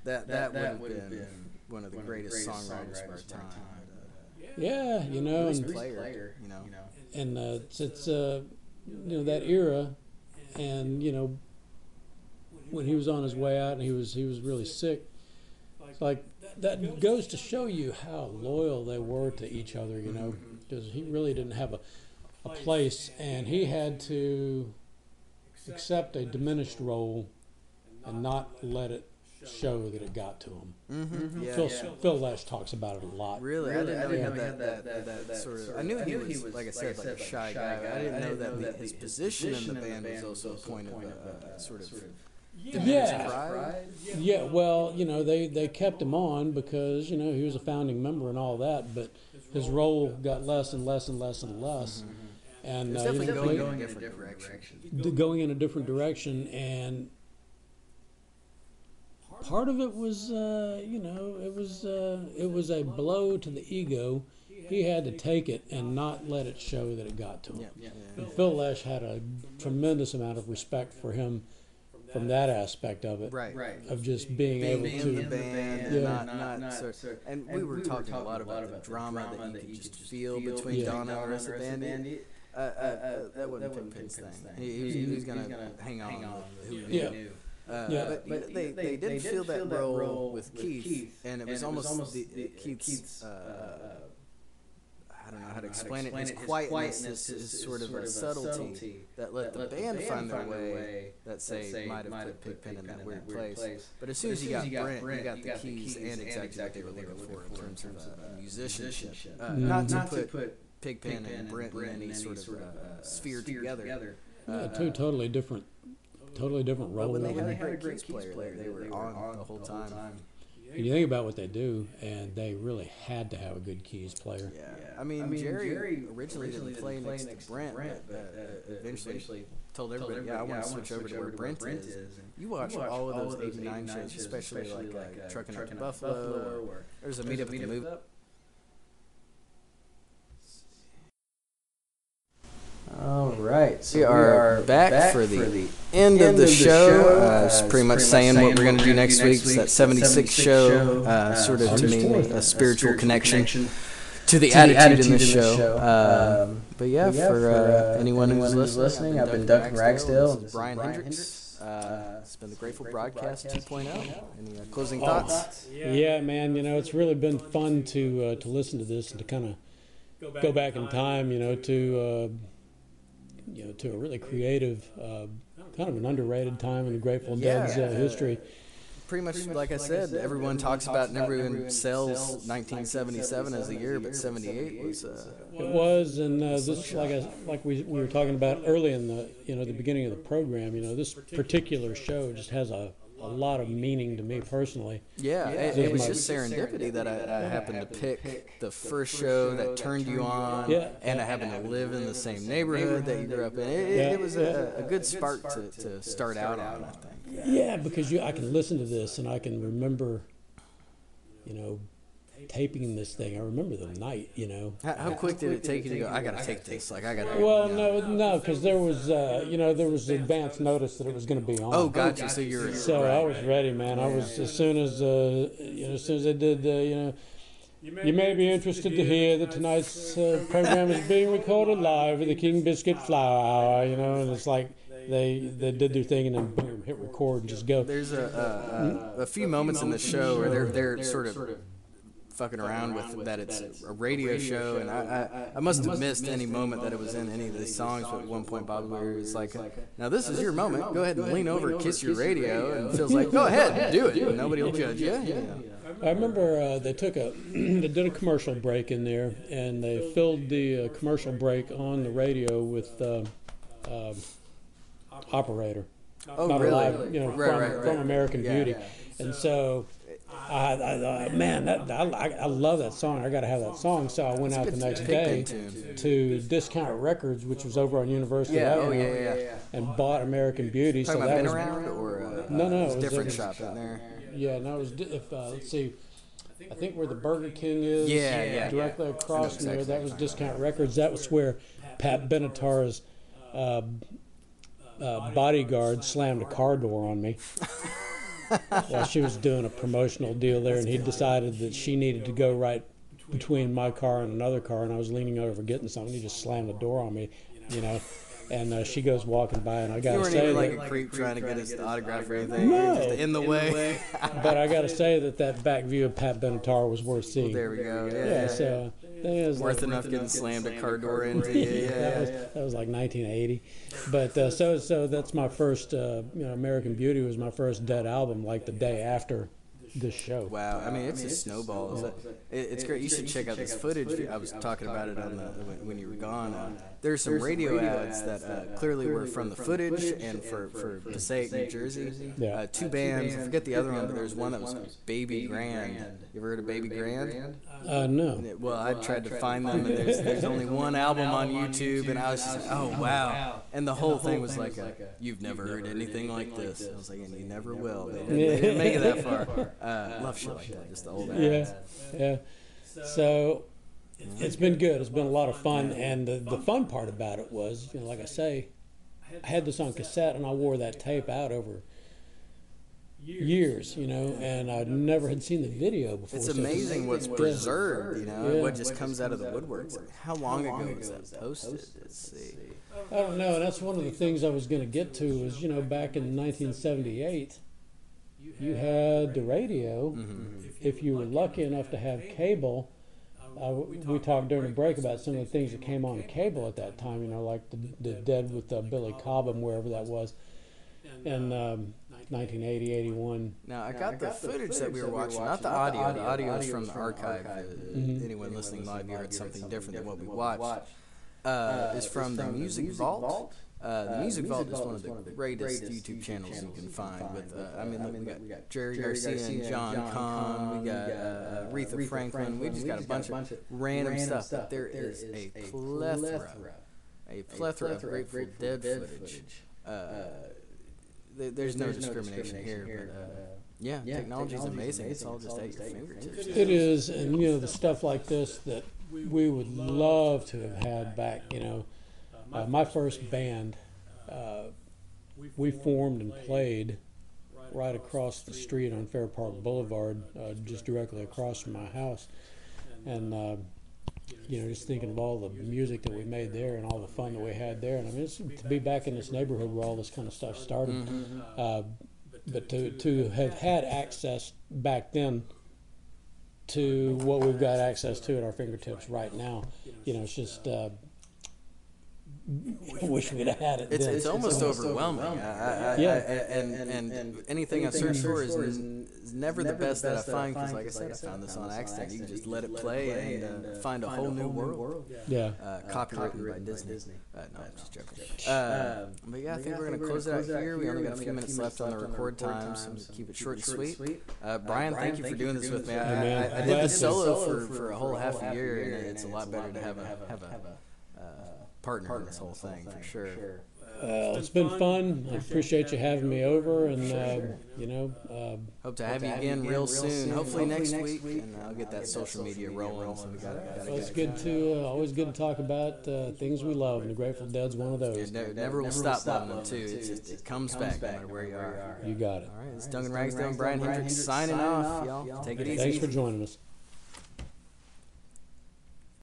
That, that, would have been one of the greatest songwriters of our time. Yeah, you know, and player, you know. and uh, it's, it's uh, you know that era, and you know when he was on his way out and he was he was really sick. It's like that goes to show you how loyal they were to each other, you know, because he really didn't have a, a place, and he had to accept a diminished role and not let it show that it got to him. Mm-hmm. Yeah. Phil, Phil Lesh talks about it a lot. Really, I didn't know he had that, that, that, that sort of. I knew he was, like I said, like a shy guy. but I didn't know that the, his position in the band was also a point of uh, sort of diminished Yeah. pride. Yeah, well, you know, they, they kept him on because, you know, he was a founding member and all that, but his role got less and less and less and less. and It's uh, you know, going, play- in a different direction. d- going in a different direction and part of it was uh, you know it was uh, it was a blow to the ego he had to take it and not let it show that it got to him Yeah. and Phil Lesh had a tremendous amount of respect for him from that aspect of it Right. Right. of just being, Being able in to the band, Yeah. not, not, not so, so- and, we were talking, a lot about, the drama that you could just feel between Yeah. Donna and the rest of the band. Uh, uh, uh, that wasn't Pigpen's thing. He, he, was, he was gonna hang on with who he Yeah. knew. Uh, Yeah. but, but they, they, did feel that role with Keith, and it was almost the, the Keith's. Uh, I don't know how to explain it. His quietness, his, his sort of a subtlety that let the band find their way. That say might have put Pigpen in that weird place. But as soon as you got Brent, you got the keys and exactly what they were looking for in terms of uh, musicianship. Uh. Not to Not to put put Pigpen and Brent in any sort of uh, sphere together. yeah, two totally different totally different But roles when they had a great keys player, they, they were on the whole time. You think about what they do and they really had to have a good keys player. Yeah, I mean, Jerry, originally didn't play next to Brent, but uh, eventually told everybody, "Yeah, I want to switch over to where Brent is." And you watch all of those '89 shows, especially like uh, Trucking Up to Buffalo. Or there's a meetup at the All right, so We are back for the End of the show. Uh, it's pretty much saying what we're going to do next week. It's that 76 show, uh, sort of to August me, 4th. a spiritual connection to to the attitude in this show. Um, but yeah, for uh, anyone who's listening, I've been Duncan Ragsdale. This is Brian Hendricks. Uh, it's been the Grateful Broadcast 2.0. Any uh, closing thoughts? yeah man you know it's really been fun to uh, to listen to this and to kind of go back in time you know to uh, you know to a really creative uh, kind of an underrated time in the Grateful Dead's uh, history Pretty much, like I said, everyone talks about and everyone sells 1977 as the year, but 78 was. Uh, It was, and uh, this, like I, like we, we were talking about early in the, you know, the beginning of the program. You know, this particular show just has a, a lot of meaning to me personally. Yeah, it, Yeah. it was just serendipity that I, I happened to pick the first show that turned you on, Yeah. and I happened to live in the same neighborhood that you grew up in. It, it, Yeah. it was a, a good spark to, to start out on, I think. Yeah, because you, I can listen to this and I can remember, you know, taping this thing. I remember the night. You know. How, how quick did it take you to go? I gotta take this. Like I gotta. Well, no, no, because there was, uh, you know, there was advance notice that it was going to be on. Oh, gotcha. So you're. So I was ready, man. I was as soon as uh, you know, as soon as they did, uh, you know. You may be interested to hear that tonight's uh, program is being recorded live at the King Biscuit Flower Hour. You know, and it's like they they did their thing and then boom, hit record and just go. There's a, a, a, a few moments in the show where they're they're sort of fucking around with that it's a radio show, and I, I, I must have missed any moment that it was in any of the songs. But at one point, Bobby Weir was like, "Now this is your moment. Go ahead and lean over, kiss your radio." And feels like, "Go ahead, do it. Nobody will judge you." you know. I remember uh, they took a they did a commercial break in there, and they filled the uh, commercial break on the radio with uh, uh, operator. Oh, not really? alive, you know, Right, from, right, right. from American Yeah. Beauty. And so, I, I, I man, that, I, I love that song. I got to have that song. So I went out the next day to Discount Records, which was over on University Yeah. Oh Avenue, yeah, yeah. yeah. and bought American Beauty. So that been was around or uh, No, no, it was different a- shop in there. yeah, no, it was if uh, let's see. I think where the Burger King is, Yeah, yeah, directly across from there, that was Discount Records. That was where Pat Benatar's uh, uh, bodyguard slammed a car door on me while she was doing a promotional deal there, and he decided that she needed to go right between my car and another car, and I was leaning over getting something. He just slammed the door on me, you know. And uh, she goes walking by, and I gotta weren't say even that. like a creep trying to get his autograph or anything. You were just No. in the way. but I got to say that that back view of Pat Benatar was worth seeing. There we go. Yeah, yeah, yeah, so that is Worth like, enough getting slammed a car door into you. Yeah, that yeah, was yeah. that was like 1980. But uh, so so that's my first. Uh, you know, American Beauty was my first Dead album. Like the day after this show. Wow, I mean, it's a snowball. Is that- it, it's great. You should check out this footage. I was talking about it on the when, when you were gone. Uh, there's some radio ads that uh, clearly were from the footage and for, for Passaic, New Jersey. Yeah. Uh, two bands, I forget the other one, but there's one that was Baby Grand. You ever heard of Baby Grand? Uh, no. Well, I tried to find them, and there's, there's only one album on YouTube, and I was just like, oh, wow. And the whole thing was like, a, you've never heard anything like this. I was like, and you never will. They didn't, make it that far. Uh, love shit like that, just the old ads. Yeah, yeah. So it's been good. It's been a lot of fun, and the, the fun part about it was, you know, like I say, I had this on cassette, and I wore that tape out over years, you know, and I never had seen the video before. It's so amazing what's preserved, you know, Yeah. what just comes out of the woodworks. Like, how long ago was that posted? Let's see. I don't know, and that's one of the things I was going to get to was, you know, back in 1978, you had the radio. Mm-hmm. If you were lucky enough to have cable, uh, we talked during the break about some of the things that came on cable at that time, you know, like the, the Dead with uh, Billy Cobham, wherever that was, in um, 1980, 81. Now, I got the footage that we were watching, not the audio. The audio is from the archive. Uh, Anyone listening live, you heard something different than what we watched. Uh, is from the Music Vault. Uh, the Music Vault is one of the greatest YouTube channels you can find. With, uh, I mean, look, we got Jerry Garcia and John Kahn. We got uh, Aretha Franklin. We just got a bunch of random stuff. But there is a plethora, a plethora of Grateful Dead footage. Uh, th- there's no discrimination here, but uh, yeah, technology is amazing. It's all just at your fingertips. It is, and you know, the stuff like this that we would love to have had back, you know. Uh, my first band, uh, we formed and played right across the street on Fair Park Boulevard, uh, just directly across from my house. And, uh, you know, just thinking of all the music that we made there and all the fun that we had there. And I mean, it's, to be back in this neighborhood where all this kind of stuff started. Uh, but to, to have had access back then to what we've got access to at our fingertips right now, you know, it's just. Uh, I wish we'd have had it. It's, then. it's almost overwhelming. I, I, Yeah. I, and, and, and anything I search for is, n- is never the best that I find because, like I said, I found this on accident. You can just let it play and uh, find a whole new world. yeah. Uh, copywritten by Disney. Uh, no, I'm just joking. Uh, but yeah, I think we're going to close it out here. We only got a few minutes left on the record time, so I'm going to keep it short and sweet. Uh, Brian, thank you for doing this with me. I, man. I, I did Glad the solo for, for a whole half a year, and it's a lot better to have a, have a uh, partner in this whole thing, for sure. Uh, it's been fun. I appreciate you having me over, and uh, you know, uh, Hope to have you again real soon. Hopefully next week, and I'll get that social media rolling. So we gotta, gotta well, it's to good to uh, always good to talk about uh, things we love, and the Grateful Dead's one of those. It never, never will stop loving them too. It's just it comes back no matter where you are. You got it. All right, it's Duncan Ragsdale and Brian Hendricks signing off, y'all. Take it easy. Thanks for joining us.